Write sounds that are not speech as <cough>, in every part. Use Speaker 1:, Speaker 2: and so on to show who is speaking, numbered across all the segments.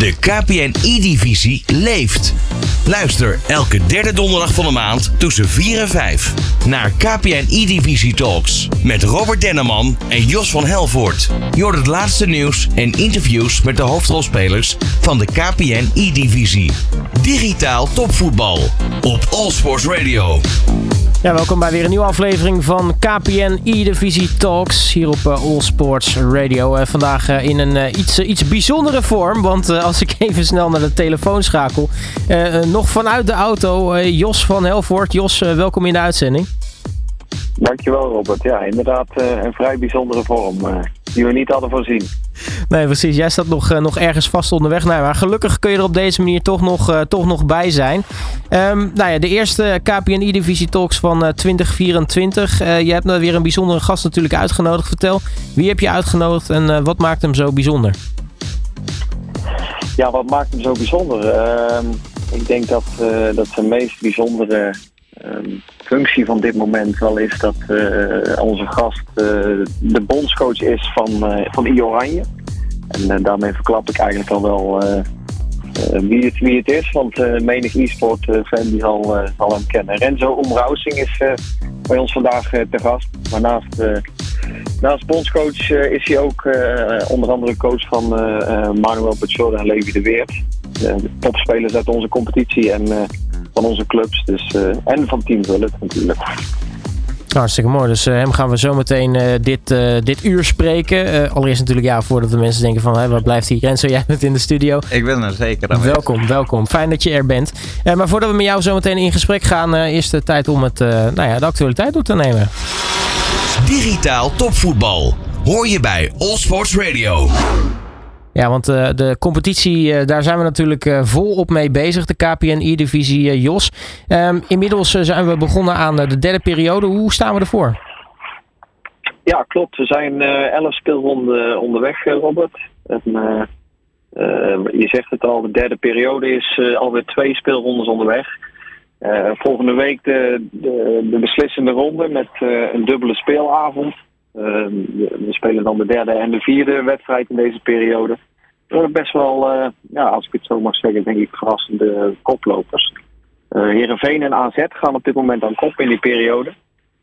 Speaker 1: De KPN E-divisie leeft. Luister elke derde donderdag van de maand tussen 4 en 5 naar KPN E-divisie Talks met Robert Denneman en Jos van Helvoort. Je hoort het laatste nieuws en interviews met de hoofdrolspelers van de KPN E-divisie. Digitaal topvoetbal op All Sports Radio.
Speaker 2: Ja, welkom bij weer een nieuwe aflevering van KPN E-Divisie Talks hier op uh, All Sports Radio. Uh, vandaag uh, in een iets, iets bijzondere vorm, want als ik <laughs> even snel naar de telefoon schakel, nog vanuit de auto, Jos van Helvoort. Jos, welkom in de uitzending.
Speaker 3: Dankjewel Robert. Ja, inderdaad een vrij bijzondere vorm die we niet hadden voorzien.
Speaker 2: Nee, precies. Jij staat nog, nog ergens vast onderweg. Nou, maar gelukkig kun je er op deze manier toch nog, toch nog bij zijn. Um, nou ja, de eerste KPN E-Divisie Talks van uh, 2024. Uh, je hebt nou weer een bijzondere gast natuurlijk uitgenodigd. Vertel, wie heb je uitgenodigd en uh, wat maakt hem zo bijzonder?
Speaker 3: Ja, wat maakt hem zo bijzonder? Ehm, ik denk dat, dat zijn meest bijzondere functie van dit moment wel is dat onze gast de bondscoach is van, van I Oranje. En daarmee verklap ik eigenlijk al wel wie, het, wie het is. Want menig e-sport fan die zal, zal hem kennen. Renzo Omrausing is bij ons vandaag te gast. Maar naast, naast bondscoach is hij ook onder andere coach van Manuel Pachor en Levi de Weert. topspelers uit onze competitie en van onze clubs. Dus, en van Team Bullet natuurlijk.
Speaker 2: Hartstikke mooi. Dus uh, hem gaan we zo meteen uh, dit, uh, dit uur spreken. allereerst natuurlijk ja, voordat de mensen denken van... Hé, wat blijft hier? Renzo, <laughs> jij bent in de studio.
Speaker 4: Ik ben er zeker aan
Speaker 2: Welkom, welkom. Fijn dat je er bent. maar voordat we met jou zo meteen in gesprek gaan... is het tijd om het, nou ja, de actualiteit door te nemen.
Speaker 1: Digitaal topvoetbal. Hoor je bij All Sports Radio.
Speaker 2: Ja, want uh, de competitie, uh, daar zijn we natuurlijk uh, volop mee bezig. De KPN E-divisie Jos. Um, inmiddels zijn we begonnen aan de derde periode. Hoe staan we ervoor?
Speaker 3: Ja, klopt. We zijn elf speelronden onderweg, Robert. En, je zegt het al, de derde periode is alweer twee speelrondes onderweg. volgende week de, de, de, beslissende ronde met een dubbele speelavond. Ehm, we spelen dan de derde en de vierde wedstrijd in deze periode. Er best wel, uh, ja, als ik het zo mag zeggen, denk ik verrassende koplopers. Uh, Heerenveen en AZ gaan op dit moment aan kop in die periode.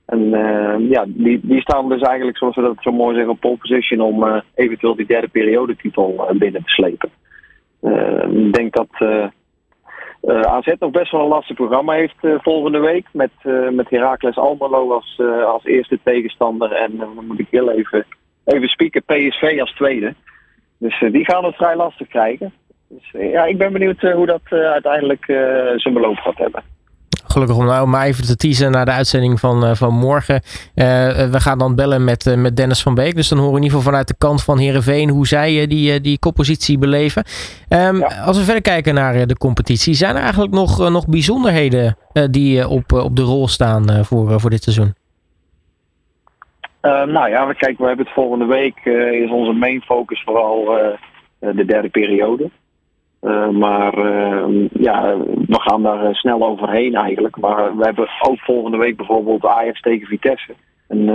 Speaker 3: En uh, ja, die, die staan dus eigenlijk, zoals we dat zo mooi zeggen, op pole position om eventueel die derde periodetitel binnen te slepen. ik denk dat uh, AZ nog best wel een lastig programma heeft uh, volgende week. Met, uh, met Heracles Almelo als, als eerste tegenstander. En dan moet ik heel even, even spieken. PSV als tweede. Dus die gaan het vrij lastig krijgen. Dus ja, ik ben benieuwd hoe dat uiteindelijk zijn beloop gaat hebben.
Speaker 2: Gelukkig om nou maar even te teasen naar de uitzending van, uh, van morgen. Uh, we gaan dan bellen met, met Dennis van Beek. Dus dan horen we in ieder geval vanuit de kant van Herenveen hoe zij die, die koppositie beleven. Um, ja. Als we verder kijken naar de competitie, zijn er eigenlijk nog, nog bijzonderheden die op, op de rol staan voor, voor dit seizoen?
Speaker 3: nou ja, we kijken, we hebben het volgende week is onze main focus vooral de derde periode. Uh, maar uh, ja, we gaan daar uh, snel overheen eigenlijk. Maar we hebben ook volgende week bijvoorbeeld Ajax tegen Vitesse. Een,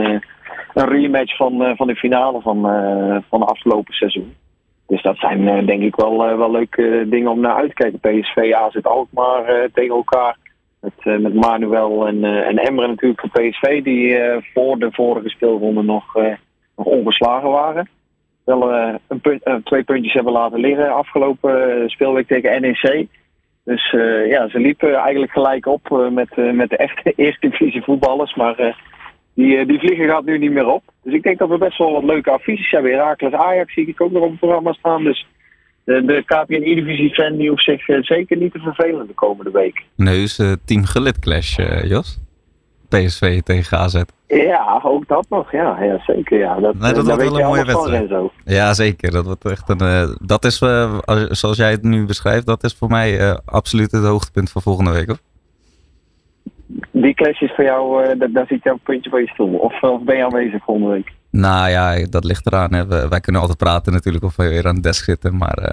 Speaker 3: een rematch van, van de finale van, van de afgelopen seizoen. Dus dat zijn denk ik wel, wel leuke dingen om naar uit te kijken. PSV, AZ Alkmaar tegen elkaar. Met, met Manuel en, en Emre natuurlijk van PSV. Die voor de vorige speelronde nog, nog ongeslagen waren wel uh, een punt, uh, twee puntjes hebben laten liggen afgelopen uh, speelweek tegen NEC. Dus ja, ze liepen eigenlijk gelijk op met, met de echte <laughs> eerste divisie voetballers. Maar die, die vliegen gaat nu niet meer op. Dus ik denk dat we best wel wat leuke affiches hebben. Herakles Ajax zie ik ook nog op het programma staan. Dus de, de KPN E-divisie fan die hoeft zich zeker niet te vervelen de komende week.
Speaker 4: Nee, is Team Gullit Clash, Jos? PSV tegen AZ.
Speaker 3: Ja, ook dat nog. Ja, ja zeker. Ja. Dat,
Speaker 4: nee, dat wordt wel een mooie wedstrijd. Ja, zeker. Dat, wordt echt een, uh, dat is, uh, zoals jij het nu beschrijft, dat is voor mij uh, absoluut het hoogtepunt van volgende week. Hoor.
Speaker 3: Die clash is voor jou, daar, daar zit jouw puntje van je stoel. Of, of ben je aanwezig volgende week?
Speaker 4: Nou ja, dat ligt eraan. Hè. wij kunnen altijd praten natuurlijk of we weer aan de desk zitten, maar...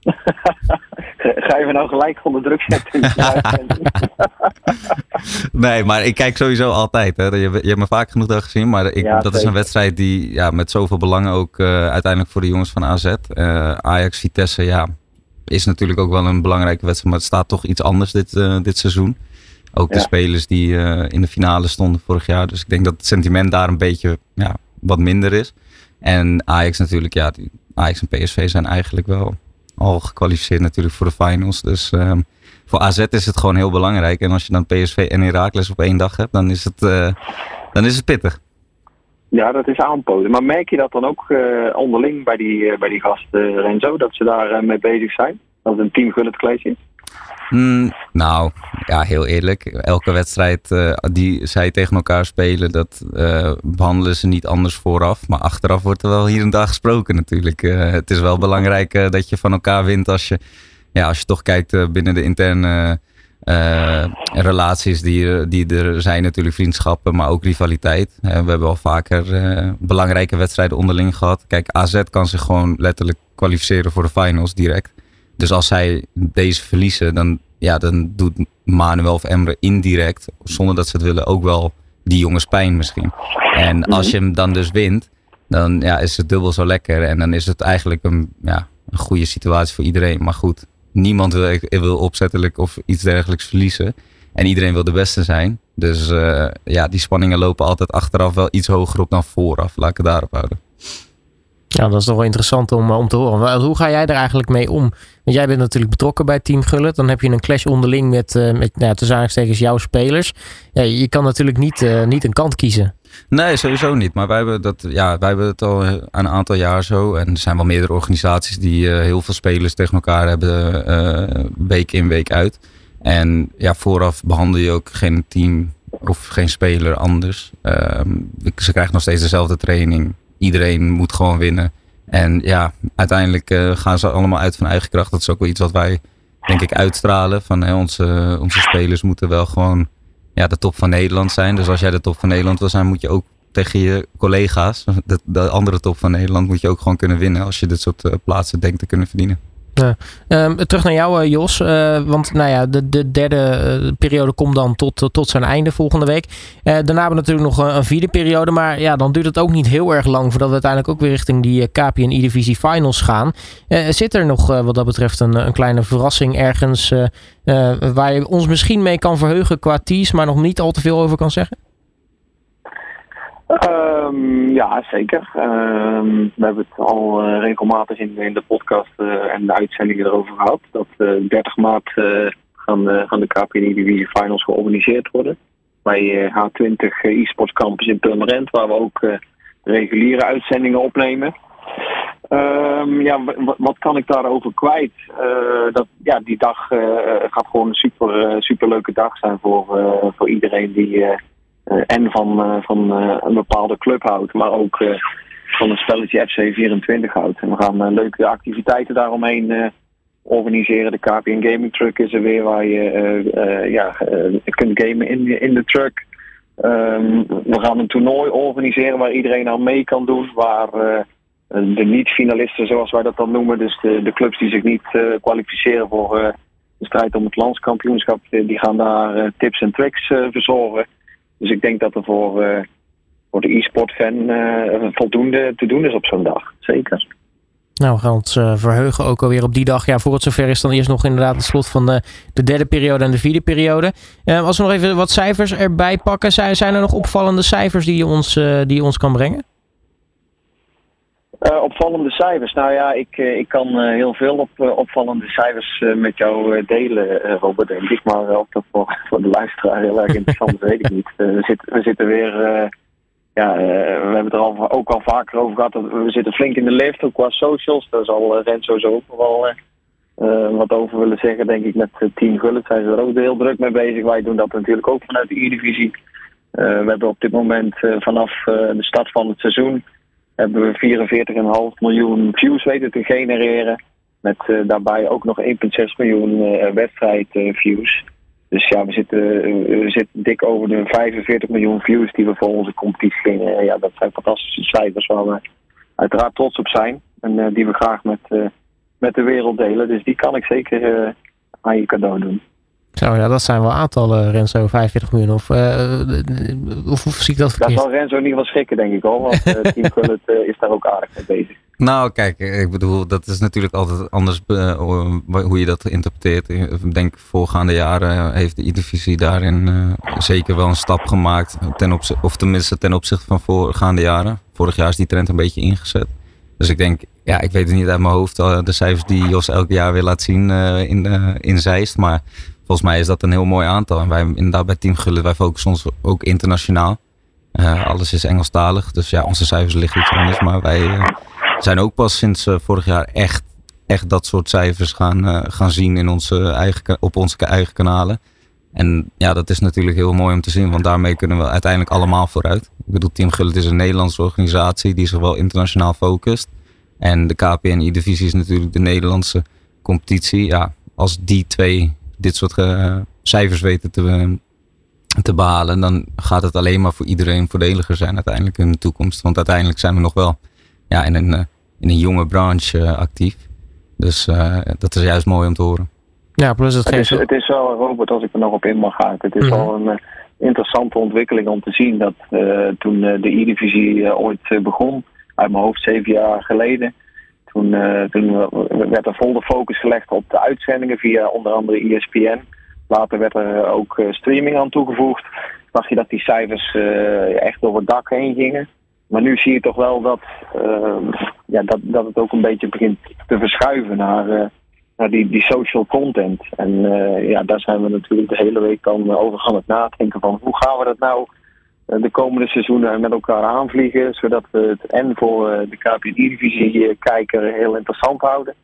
Speaker 4: <laughs>
Speaker 3: Ga je me nou gelijk onder druk zetten? <laughs>
Speaker 4: nee, maar ik kijk sowieso altijd. Hè. Je, je hebt me vaak genoeg gezien. Maar ik, ja, dat is een wedstrijd die ja, met zoveel belangen ook uh, uiteindelijk voor de jongens van AZ. Uh, Ajax, Vitesse, ja. is natuurlijk ook wel een belangrijke wedstrijd, maar het staat toch iets anders dit, dit seizoen. Ook de spelers die in de finale stonden vorig jaar. Dus ik denk dat het sentiment daar een beetje ja, wat minder is. En Ajax natuurlijk, ja, die, Ajax en PSV zijn eigenlijk wel al gekwalificeerd natuurlijk voor de finals. Dus um, voor AZ is het gewoon heel belangrijk. En als je dan PSV en Herakles op één dag hebt, dan is het, uh, dan is het pittig.
Speaker 3: Ja, dat is aanpoten. Maar merk je dat dan ook uh, onderling bij die, uh, bij die gasten, Renzo, dat ze daar mee bezig zijn? Dat een team kleedje is?
Speaker 4: Mm, nou, ja, heel eerlijk. Elke wedstrijd uh, die zij tegen elkaar spelen, dat uh, behandelen ze niet anders vooraf. Maar achteraf wordt er wel hier en daar gesproken natuurlijk. Uh, het is wel belangrijk dat je van elkaar wint als je, ja, als je toch kijkt binnen de interne relaties die, die er zijn. Natuurlijk vriendschappen, maar ook rivaliteit. we hebben al vaker belangrijke wedstrijden onderling gehad. Kijk, AZ kan zich gewoon letterlijk kwalificeren voor de finals direct. Dus als zij deze verliezen, dan, ja, dan doet Manuel of Emre indirect, zonder dat ze het willen, ook wel die jongens pijn misschien. En als je hem dan dus wint, dan ja, is het dubbel zo lekker. En dan is het eigenlijk een, ja, een goede situatie voor iedereen. Maar goed, niemand wil, wil opzettelijk of iets dergelijks verliezen. En iedereen wil de beste zijn. Dus uh, ja, die spanningen lopen altijd achteraf wel iets hoger op dan vooraf. Laat ik het daarop houden.
Speaker 2: Ja, dat is toch wel interessant om, om te horen. Hoe ga jij er eigenlijk mee om? Want jij bent natuurlijk betrokken bij Team Gullet. Dan heb je een clash onderling met, uh, met nou, tussen jouw spelers. Ja, je kan natuurlijk niet, uh, niet een kant kiezen.
Speaker 4: Nee, sowieso niet. Maar wij hebben, dat, ja, wij hebben het al een aantal jaar zo. En er zijn wel meerdere organisaties die heel veel spelers tegen elkaar hebben, week in, week uit. En ja, vooraf behandel je ook geen team of geen speler anders. Ehm, ze krijgen nog steeds dezelfde training iedereen moet gewoon winnen. En ja, uiteindelijk uh, gaan ze allemaal uit van eigen kracht. Dat is ook wel iets wat wij, denk ik, uitstralen. Van hè, onze, onze spelers moeten wel gewoon ja, de top van Nederland zijn. Dus als jij de top van Nederland wil zijn, moet je ook tegen je collega's, de, de andere top van Nederland, moet je ook gewoon kunnen winnen. Als je dit soort uh, plaatsen denkt te kunnen verdienen.
Speaker 2: Ja. Um, terug naar jou, uh, Jos. Uh, want nou ja, de, de derde uh, periode komt dan tot, tot zijn einde volgende week. daarna hebben we natuurlijk nog een, een, vierde periode. Maar ja, dan duurt het ook niet heel erg lang voordat we uiteindelijk ook weer richting die KPN E-Divisie Finals gaan. zit er nog wat dat betreft een, een kleine verrassing ergens waar je ons misschien mee kan verheugen qua tease, maar nog niet al te veel over kan zeggen?
Speaker 3: Um, ja, zeker. Um, we hebben het al uh, regelmatig in, in, de podcast uh, en de uitzendingen erover gehad. Dat uh, eh, 30 maart gaan, gaan de KPN Divisie Finals georganiseerd worden. Bij H20 e-sports campus in Purmerend, waar we ook reguliere uitzendingen opnemen. Um, ja, wat kan ik daarover kwijt? dat, ja, die dag gaat gewoon een super, super leuke dag zijn voor, voor iedereen die eh, en van, eh, van eh, een bepaalde club houdt, maar ook van een spelletje FC24 houdt. En we gaan leuke activiteiten daaromheen organiseren. De KPN Gaming Truck is er weer waar je ja, kunt gamen in, in de truck. Um, we gaan een toernooi organiseren waar iedereen aan mee kan doen. Waar de niet-finalisten, zoals wij dat dan noemen, dus de, de clubs die zich niet kwalificeren voor de strijd om het landskampioenschap, die gaan daar tips en tricks verzorgen. Dus ik denk dat er voor, uh, voor de e-sport fan uh, voldoende te doen is op zo'n dag. Zeker.
Speaker 2: Nou, we gaan ons uh, verheugen ook alweer op die dag. Ja, voor het zover is dan eerst nog inderdaad het slot van de, de derde periode en de vierde periode. als we nog even wat cijfers erbij pakken, zijn, zijn er nog opvallende cijfers die ons, die je ons kan brengen?
Speaker 3: Uh, opvallende cijfers. Nou ja, ik, uh, ik kan uh, heel veel op, opvallende cijfers met jou delen, Robert, denk ik. Maar of dat voor, <laughs> voor de luisteraar heel erg interessant <laughs> is, weet ik niet. we, zitten, we zitten weer, ja, we hebben het er al, ook al vaker over gehad. We zitten flink in de lift, ook qua socials. Daar zal Renzo zo ook wel wat over willen zeggen, denk ik. Met Team Gullit zijn ze er ook heel druk mee bezig. Wij doen dat natuurlijk ook vanuit de E-divisie. we hebben op dit moment vanaf de start van het seizoen hebben we 44,5 miljoen views weten te genereren. Met uh, daarbij ook nog 1,6 miljoen uh, wedstrijdviews. dus ja, we zitten, we zitten dik over de 45 miljoen views die we voor onze competitie gingen. ja, dat zijn fantastische cijfers waar we uiteraard trots op zijn. En die we graag met, met de wereld delen. Dus die kan ik zeker aan je cadeau doen.
Speaker 2: Zo, ja, dat zijn wel aantallen, Renzo, 45 miljoen. Of, uh, of, of zie ik dat verkeerd?
Speaker 3: Dat zal Renzo in ieder geval schrikken, denk ik al. Want uh, <laughs> Team Gullit uh, is daar ook aardig mee bezig.
Speaker 4: Nou, kijk, ik bedoel, dat is natuurlijk altijd anders hoe je dat interpreteert. Ik denk, voorgaande jaren heeft de E-divisie daarin zeker wel een stap gemaakt. Ten opzichte, of tenminste ten opzichte van voorgaande jaren. Vorig jaar is die trend een beetje ingezet. Dus ik denk, ja, ik weet het niet uit mijn hoofd, de cijfers die Jos elk jaar weer laat zien in, in Zeist. Maar volgens mij is dat een heel mooi aantal. En wij inderdaad bij Team Gullit, wij focussen ons ook internationaal. Uh, alles is Engelstalig, dus ja, onze cijfers liggen iets anders. Maar wij uh, zijn ook pas sinds uh, vorig jaar echt, echt dat soort cijfers gaan, gaan zien in onze eigen, op onze eigen kanalen. En ja, dat is natuurlijk heel mooi om te zien, want daarmee kunnen we uiteindelijk allemaal vooruit. Ik bedoel, Team Gullit is een Nederlandse organisatie die zich wel internationaal focust. En de KPNI-divisie is natuurlijk de Nederlandse competitie. Ja, als die twee dit soort uh, cijfers weten te, te behalen, dan gaat het alleen maar voor iedereen voordeliger zijn uiteindelijk in de toekomst. Want uiteindelijk zijn we nog wel ja, in, een, uh, in een jonge branche uh, actief. Dus dat is juist mooi om te horen.
Speaker 2: Ja, plus het,
Speaker 3: het, is, het is wel, Robert, als ik er nog op in mag gaan. Het is mm -hmm. wel een interessante ontwikkeling om te zien dat toen de E-divisie ooit begon, uit mijn hoofd zeven jaar geleden, toen, uh, toen, werd er vol de focus gelegd op de uitzendingen via onder andere ESPN. Later werd er ook uh, streaming aan toegevoegd. Zag je dat die cijfers echt over het dak heen gingen. Maar nu zie je toch wel dat, ja, dat, dat het ook een beetje begint te verschuiven naar, naar die, die social content. En ja, daar zijn we natuurlijk de hele week dan over gaan het nadenken van hoe gaan we dat nou eh, de komende seizoenen met elkaar aanvliegen. Zodat we het en voor eh, de KPI-divisie kijker heel interessant houden.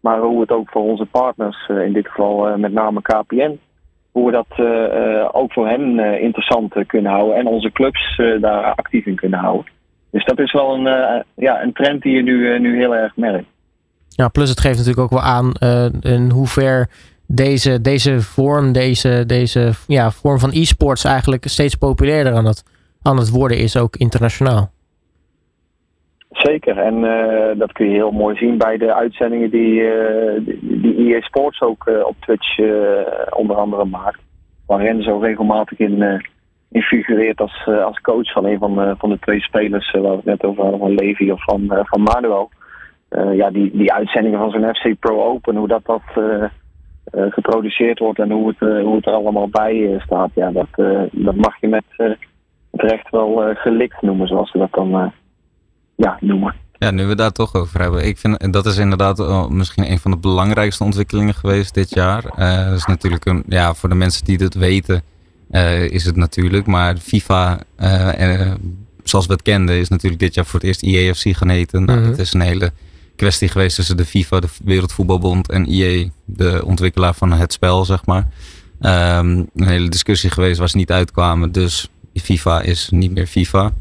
Speaker 3: Maar hoe het ook voor onze partners, eh, in dit geval met name KPN, hoe we dat ook voor hen interessant kunnen houden. En onze clubs daar actief in kunnen houden. Dus dat is wel een, ja, een trend die je nu, nu heel erg merkt.
Speaker 2: Ja, plus het geeft natuurlijk ook wel aan in hoever deze, deze vorm, deze, deze ja, vorm van e-sports eigenlijk steeds populairder aan het, aan het worden is, ook internationaal.
Speaker 3: Zeker, en uh, dat kun je heel mooi zien bij de uitzendingen die, uh, die EA Sports ook uh, op Twitch onder andere maakt. Waar Renzo regelmatig in, in figureert als, als coach van een van, van de twee spelers waar we het net over hadden, van Levi of van, van Manuel. ja, die, die uitzendingen van zo'n FC Pro Open, hoe dat, dat geproduceerd wordt en hoe het, uh, hoe het er allemaal bij uh, staat. Ja, dat, dat mag je met, recht wel gelikt noemen, zoals ze dat dan ja, noemen.
Speaker 4: Ja, nu we daar toch over hebben. Ik vind dat is inderdaad misschien een van de belangrijkste ontwikkelingen geweest dit jaar. dat is natuurlijk een, ja, voor de mensen die het weten, is het natuurlijk. Maar FIFA, zoals we het kenden, is natuurlijk dit jaar voor het eerst EAFC gaan heten. Nou, mm Dat is een hele kwestie geweest tussen de FIFA, de Wereldvoetbalbond en EA, de ontwikkelaar van het spel, zeg maar. Um, een hele discussie geweest waar ze niet uitkwamen. Dus FIFA is niet meer FIFA.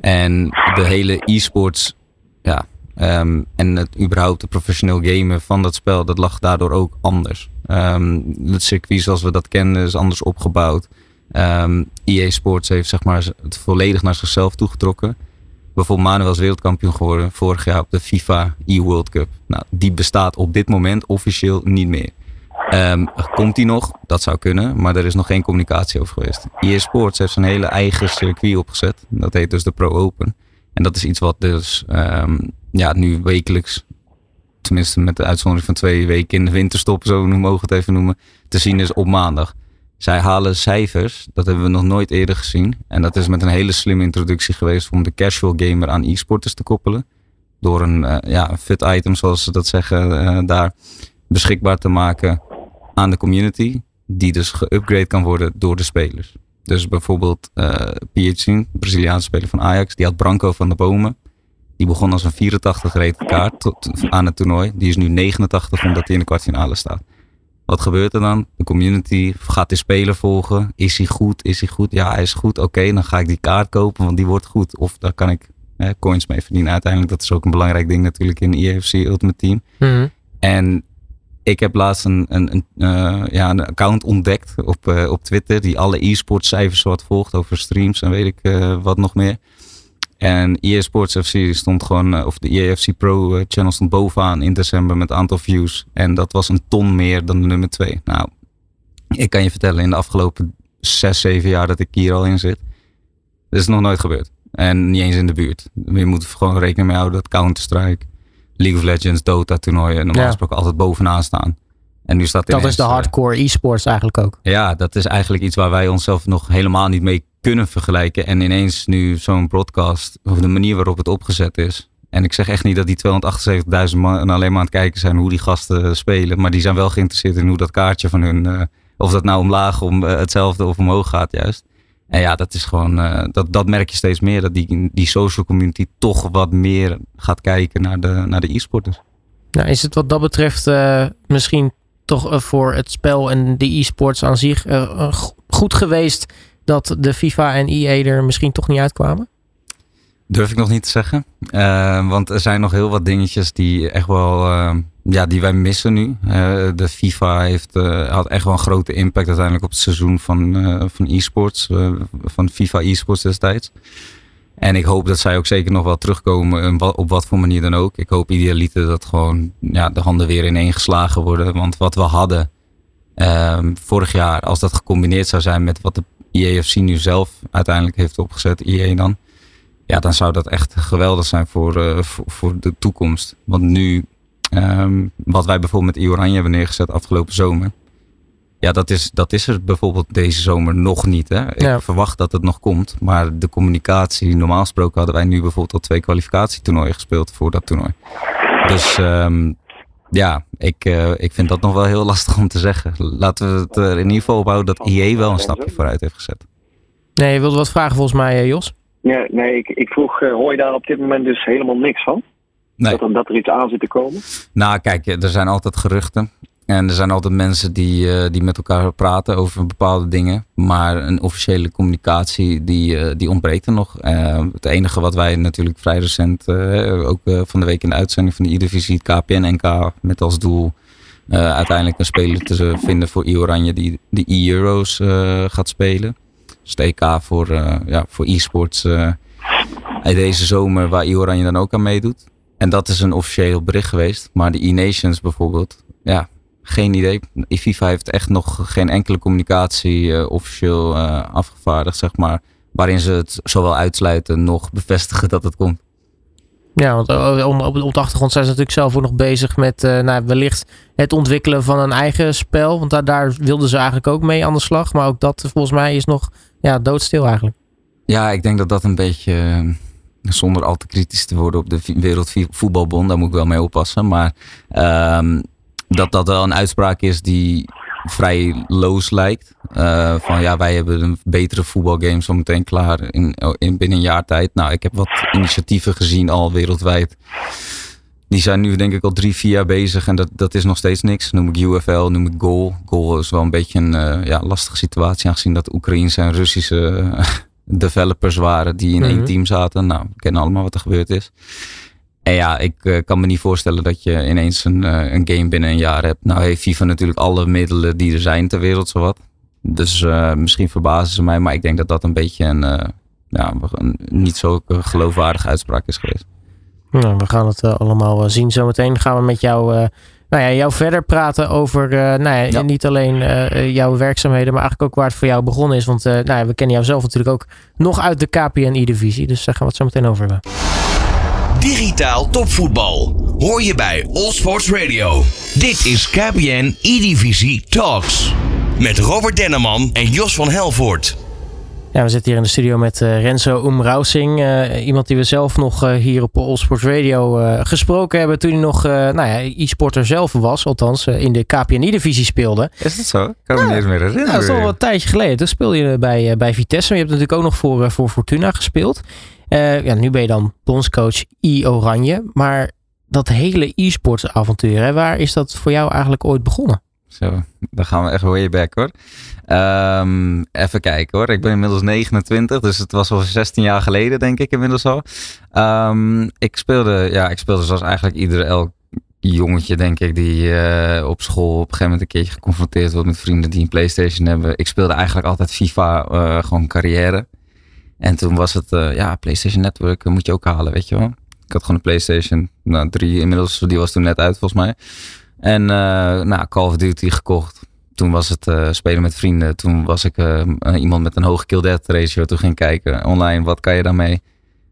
Speaker 4: En de hele e-sports, ja, um, en het überhaupt de professioneel gamen van dat spel, dat lag daardoor ook anders. Um, het circuit zoals we dat kennen is anders opgebouwd. EA Sports heeft zeg maar het volledig naar zichzelf toegetrokken bijvoorbeeld Manuel is wereldkampioen geworden vorig jaar op de FIFA e-World Cup. Nou, die bestaat op dit moment officieel niet meer. Um, komt die nog? Dat zou kunnen, maar er is nog geen communicatie over geweest. EA Sports heeft zijn hele eigen circuit opgezet. Dat heet dus de Pro Open. En dat is iets wat dus um, ja, nu wekelijks, tenminste met de uitzondering van twee weken in de winterstop, zo mogen het even noemen, te zien is op maandag. Zij halen cijfers, dat hebben we nog nooit eerder gezien. En dat is met een hele slimme introductie geweest om de casual gamer aan e-sporters te koppelen. Door een uh, ja, fit item, zoals ze dat zeggen, uh, daar beschikbaar te maken aan de community. Die dus geüpgrade kan worden door de spelers. Dus bijvoorbeeld uh, PH, Braziliaanse speler van Ajax, die had Branco van de Bomen. Die begon als een 84 rated kaart aan het toernooi. Die is nu 89 omdat hij in de kwartfinale staat. Wat gebeurt er dan? De community gaat de speler volgen. Is hij goed? Is hij goed? Ja, hij is goed. Oké, dan ga ik die kaart kopen, want die wordt goed. Of daar kan ik hè, coins mee verdienen. Uiteindelijk, dat is ook een belangrijk ding natuurlijk in EFC Ultimate Team.
Speaker 2: Mhm.
Speaker 4: En ik heb laatst een, een, een, uh, ja, een account ontdekt op, uh, op Twitter. Die alle e-sports cijfers wat volgt over streams en weet ik uh, wat nog meer. En EA Sports FC stond gewoon, eh, of de EAFC Pro eh, channel stond bovenaan in december met aantal views. En dat was een ton meer dan de nummer 2. Nou, Ik kan je vertellen, in de afgelopen zes, zeven jaar dat ik hier al in zit, dat is nog nooit gebeurd. En niet eens in de buurt. Je moet gewoon rekening mee houden dat Counter-Strike, League of Legends, Dota toernooien normaal
Speaker 2: Ja.
Speaker 4: gesproken altijd bovenaan staan. En nu staat
Speaker 2: Dat is de
Speaker 4: eh,
Speaker 2: hardcore e-sports eigenlijk ook.
Speaker 4: ja, dat is eigenlijk iets waar wij onszelf nog helemaal niet mee kunnen vergelijken. En ineens nu zo'n broadcast, of de manier waarop het opgezet is. En ik zeg echt niet dat die 278.000 man alleen maar aan het kijken zijn hoe die gasten spelen. Maar die zijn wel geïnteresseerd in hoe dat kaartje van hun, eh, of dat nou omlaag om eh, hetzelfde of omhoog gaat juist. En ja, dat is gewoon, eh, dat, dat merk je steeds meer. Dat die, die social community toch wat meer gaat kijken naar de, naar de e-sporters.
Speaker 2: Nou, is het wat dat betreft misschien toch voor het spel en de e-sports aan zich go- goed geweest dat de FIFA en EA er misschien toch niet uitkwamen?
Speaker 4: Durf ik nog niet te zeggen. Eh, want er zijn nog heel wat dingetjes die echt wel, eh, ja, die wij missen nu. Eh, de FIFA heeft, had echt wel een grote impact uiteindelijk op het seizoen van, van e-sports. van FIFA e-sports destijds. En ik hoop dat zij ook zeker nog wel terugkomen, op wat voor manier dan ook. Ik hoop idealiter dat gewoon ja, de handen weer ineen geslagen worden. Want wat we hadden ehm, vorig jaar, als dat gecombineerd zou zijn met wat de EAFC nu zelf uiteindelijk heeft opgezet, EA dan. Ja, dan zou dat echt geweldig zijn voor, eh, voor, voor de toekomst. Want nu, ehm, wat wij bijvoorbeeld met Ioranje hebben neergezet afgelopen zomer. Ja, dat is, dat is er bijvoorbeeld deze zomer nog niet. Hè? Ik
Speaker 2: Ja.
Speaker 4: verwacht dat het nog komt. Maar de communicatie, normaal gesproken hadden wij nu bijvoorbeeld al twee kwalificatietoernooien gespeeld voor dat toernooi. Dus ehm, ja, ik, eh, ik vind dat nog wel heel <laughs> lastig om te zeggen. Laten we het er in ieder geval op houden dat IE wel een stapje vooruit heeft gezet.
Speaker 2: Nee, je wilde wat vragen volgens mij, eh, Jos.
Speaker 3: Ja, nee, ik, ik vroeg, eh, hoor je daar op dit moment dus helemaal niks van?
Speaker 4: Nee.
Speaker 3: Dat, er, dat er iets aan zit te komen?
Speaker 4: Nou, kijk, er zijn altijd geruchten. En er zijn altijd mensen die, eh, die met elkaar praten over bepaalde dingen. Maar een officiële communicatie, die, eh, die ontbreekt er nog. Eh, het enige wat wij natuurlijk vrij recent, ook van de week in de uitzending van de E-Divisie, het KPN-NK, met als doel uiteindelijk een speler te vinden voor I-Oranje die de E-Euro's gaat spelen. Dus EK voor, ja, voor e-sports deze zomer, waar I-Oranje dan ook aan meedoet. En dat is een officieel bericht geweest. Maar de E-Nations bijvoorbeeld, ja, geen idee. FIFA heeft echt nog geen enkele communicatie eh, officieel eh, afgevaardigd, zeg maar. Waarin ze het zowel uitsluiten nog bevestigen dat het komt.
Speaker 2: Ja, want eh, op, de achtergrond zijn ze natuurlijk zelf ook nog bezig met nou, wellicht het ontwikkelen van een eigen spel. Want daar, daar wilden ze eigenlijk ook mee aan de slag. Maar ook dat volgens mij is nog ja, doodstil eigenlijk.
Speaker 4: Ja, ik denk dat dat een beetje, zonder al te kritisch te worden op de Wereldvoetbalbond, daar moet ik wel mee oppassen. Maar ehm, dat dat wel een uitspraak is die vrij loos lijkt. Eh, van ja, wij hebben een betere voetbalgame zo meteen klaar in, in binnen een jaar tijd. Nou, ik heb wat initiatieven gezien al wereldwijd. Die zijn nu denk ik al drie, vier jaar bezig en dat, dat is nog steeds niks. Noem ik UFL, noem ik Goal. Goal is wel een beetje een eh, ja, lastige situatie aangezien dat Oekraïense en Russische eh, <laughs> developers waren die in één
Speaker 2: Mhm.
Speaker 4: team zaten. Nou, we kennen allemaal wat er gebeurd is. En ja, ik eh, kan me niet voorstellen dat je ineens een, eh, een game binnen een jaar hebt. Nou heeft FIFA natuurlijk alle middelen die er zijn ter wereld, zowat. Dus eh, misschien verbazen ze mij, maar ik denk dat dat een beetje een, ja, een niet zo geloofwaardige uitspraak is geweest.
Speaker 2: Nou, we gaan het allemaal zien. Zometeen gaan we met jou, nou ja, jou verder praten over nou ja,
Speaker 4: Ja.
Speaker 2: niet alleen jouw werkzaamheden, maar eigenlijk ook waar het voor jou begonnen is. Want nou ja, we kennen jou zelf natuurlijk ook nog uit de KPN-divisie. Dus daar gaan we het zo meteen over hebben.
Speaker 1: Digitaal topvoetbal. Hoor je bij All Sports Radio. Dit is KPN E-Divisie Talks. Met Robert Denneman en Jos van Helvoort.
Speaker 2: Ja, we zitten hier in de studio met eh, Renzo Umrausing. eh, iemand die we zelf nog eh, hier op All Sports Radio eh, gesproken hebben toen hij nog eh, nou ja, e-sporter zelf was. Althans, in de KPN-divisie speelde.
Speaker 4: Is dat zo? Ik kan me niet eens meer herinneren.
Speaker 2: Ja, dat is al wel een tijdje geleden. Toen speelde je bij, bij Vitesse. Maar je hebt natuurlijk ook nog voor, voor Fortuna gespeeld. Eh, ja, nu ben je dan bondscoach I-Oranje. Maar dat hele e-sports avontuur, hè, waar is dat voor jou eigenlijk ooit begonnen?
Speaker 4: Zo, dan gaan we echt way back hoor. Ehm, even kijken hoor. Ik ben inmiddels 29, dus het was al 16 jaar geleden denk ik inmiddels al. Ehm, ik speelde, ja, ik speelde zoals eigenlijk ieder elk jongetje denk ik die eh, op school op een gegeven moment een keertje geconfronteerd wordt met vrienden die een Playstation hebben. Ik speelde eigenlijk altijd FIFA, eh, gewoon carrière. En toen was het, eh, ja, PlayStation Network moet je ook halen, weet je wel. Ik had gewoon een PlayStation, nou drie inmiddels, die was toen net uit volgens mij. En eh, nou, Call of Duty gekocht. toen was het uh, spelen met vrienden. Toen was ik uh, iemand met een hoge kill death ratio. Toen ging kijken online, wat kan je daarmee?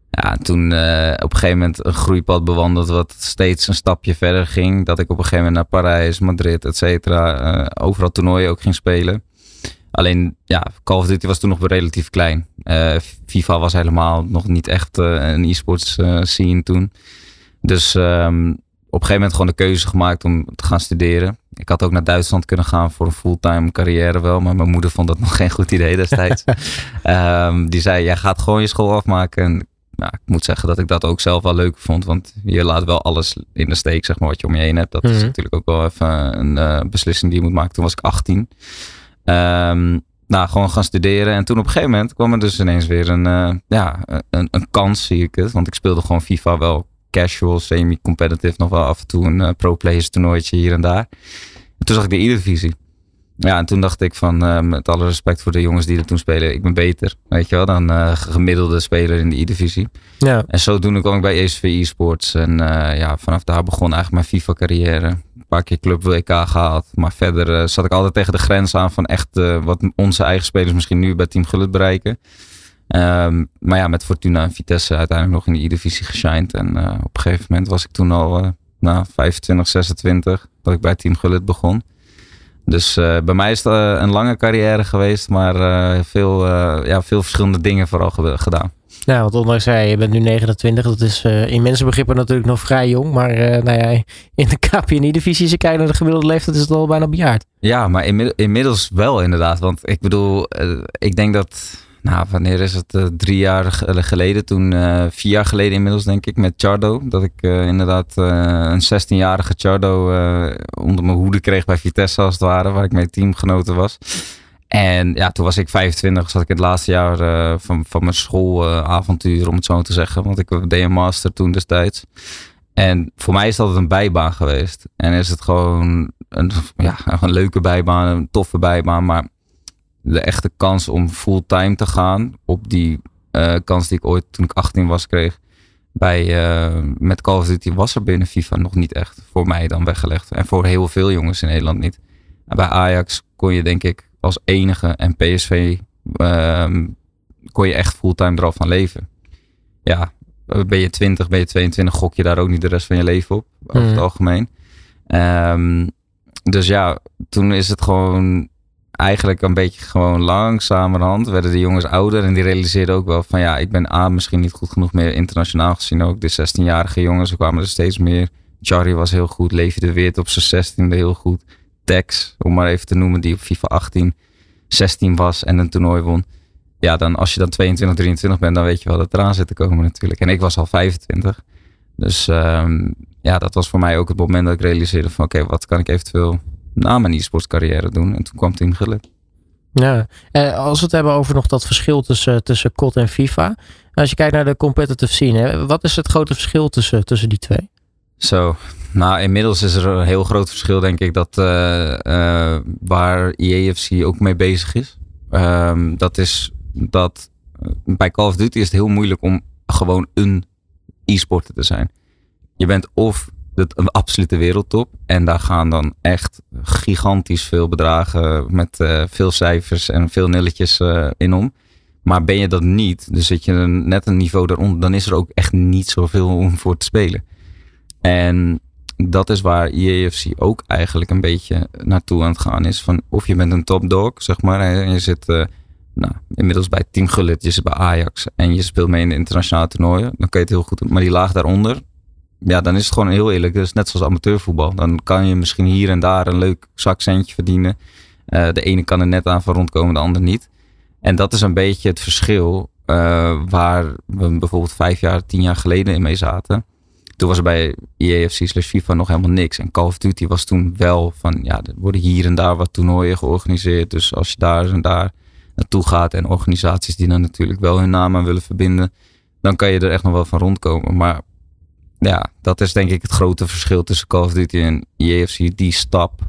Speaker 4: Ja, toen uh, op een gegeven moment een groeipad bewandeld wat steeds een stapje verder ging. Dat ik op een gegeven moment naar Parijs, Madrid, et cetera, overal toernooien ook ging spelen. Alleen, ja, Call of Duty was toen nog relatief klein. FIFA was helemaal nog niet echt een e-sports scene toen. Dus um, op een gegeven moment gewoon de keuze gemaakt om te gaan studeren. Ik had ook naar Duitsland kunnen gaan voor een fulltime carrière wel. Maar mijn moeder vond dat nog <laughs> geen goed idee destijds. um, <laughs> die zei, jij gaat gewoon je school afmaken. En nou, ik moet zeggen dat ik dat ook zelf wel leuk vond. Want je laat wel alles in de steek, zeg maar, wat je om je heen hebt. Dat is mhm. natuurlijk ook wel even een uh, beslissing die je moet maken. Toen was ik 18. Ehm, nou, gewoon gaan studeren. En toen op een gegeven moment kwam er dus ineens weer een, uh, ja, een, een kans, zie ik het. Want ik speelde gewoon FIFA wel casual, semi-competitive, nog wel af en toe een uh, pro-players toernooitje hier en daar. En toen zag ik de E-divisie. Ja, en toen dacht ik van, uh, met alle respect voor de jongens die er toen spelen, ik ben beter, weet je wel, dan uh, gemiddelde speler in de E-divisie. Ja. En zodoende kwam ik bij ESV e-sports en ja, vanaf daar begon eigenlijk mijn FIFA-carrière. Een paar keer Club WK gehad, maar verder zat ik altijd tegen de grens aan van echt wat onze eigen spelers misschien nu bij Team Gullit bereiken. Um, maar ja, met Fortuna en Vitesse uiteindelijk nog in de E-divisie geshined. En op een gegeven moment was ik toen al nou, 25, 26 dat ik bij Team Gullit begon. Dus uh, bij mij is het een lange carrière geweest, maar veel, ja, veel verschillende dingen vooral gedaan.
Speaker 2: Ja, want ondanks jij, je bent nu 29, dat is in mensenbegrippen natuurlijk nog vrij jong. Maar nou ja, in de <laughs> KPNI-divisie, als je kijkt naar de gemiddelde leeftijd, is het al bijna bejaard.
Speaker 4: Ja, maar inmiddels wel inderdaad. Want ik bedoel, ik denk dat nou, wanneer is het? Uh, drie jaar eh, geleden, toen, uh, vier jaar geleden inmiddels denk ik, met Chardo. Dat ik inderdaad een 16-jarige Chardo onder mijn hoede kreeg bij Vitesse als het ware, waar ik mee teamgenoten was. En ja, toen was ik 25, zat ik in het laatste jaar van, van mijn schoolavontuur, om het zo te zeggen. Want ik deed een master toen destijds. En voor mij is dat een bijbaan geweest. En is het gewoon een, ja, <laughs> een leuke bijbaan, een toffe bijbaan. Maar de echte kans om fulltime te gaan op die uh, kans die ik ooit toen ik 18 was kreeg. Bij, uh, met Call of Duty was er binnen FIFA nog niet echt voor mij dan weggelegd. En voor heel veel jongens in Nederland niet. En bij Ajax kon je denk ik als enige en PSV uh, kon je echt fulltime er al van leven. Ja, ben je 20, ben je 22, gok je daar ook niet de rest van je leven op. Over het mhm. algemeen. Um, dus ja, toen is het gewoon eigenlijk een beetje gewoon langzamerhand werden de jongens ouder. En die realiseerden ook wel van ja, ik ben A, misschien niet goed genoeg meer internationaal gezien ook. De 16-jarige jongens, kwamen er steeds meer. Charlie was heel goed, Leefje de Weert op zijn 16e heel goed. Tex, om maar even te noemen, die op FIFA 18 16 was en een toernooi won. Ja, dan als je dan 22, 23 bent, dan weet je wel dat eraan zit te komen natuurlijk. En ik was al 25. Dus um, ja, dat was voor mij ook het moment dat ik realiseerde van oké, wat kan ik eventueel na mijn e-sports carrière doen. En toen kwam Team Gullit.
Speaker 2: Ja, eh, als we het hebben over nog dat verschil tussen, tussen COD en FIFA. Als je kijkt naar de competitive scene, hè, wat is het grote verschil tussen, tussen die twee?
Speaker 4: Zo, nou inmiddels is er een heel groot verschil denk ik dat uh, uh, waar EAFC ook mee bezig is. Um, dat is dat bij Call of Duty is het heel moeilijk om gewoon een e-sporter te zijn. Je bent of een absolute wereldtop. En daar gaan dan echt gigantisch veel bedragen met uh, veel cijfers en veel nulletjes uh, in om. Maar ben je dat niet, dus zit je net een niveau daaronder, dan is er ook echt niet zoveel om voor te spelen. En dat is waar EAFC ook eigenlijk een beetje naartoe aan het gaan is. Van of je bent een top dog, zeg maar, en je zit uh, nou, inmiddels bij Team Gullit, je zit bij Ajax en je speelt mee in de internationale toernooien. Dan kun je het heel goed doen. Maar die laag daaronder, ja, dan is het gewoon heel eerlijk. Dus net zoals amateurvoetbal. Dan kan je misschien hier en daar een leuk zakcentje verdienen. Uh, de ene kan er net aan van rondkomen, de ander niet. En dat is een beetje het verschil uh, waar we bijvoorbeeld vijf jaar, tien jaar geleden in mee zaten. Toen was er bij EAFC slash FIFA nog helemaal niks. En Call of Duty was toen wel van, ja, er worden hier en daar wat toernooien georganiseerd. Dus als je daar en daar naartoe gaat en organisaties die dan natuurlijk wel hun naam aan willen verbinden, dan kan je er echt nog wel van rondkomen. Maar ja, dat is denk ik het grote verschil tussen Call of Duty en EAFC. Die stap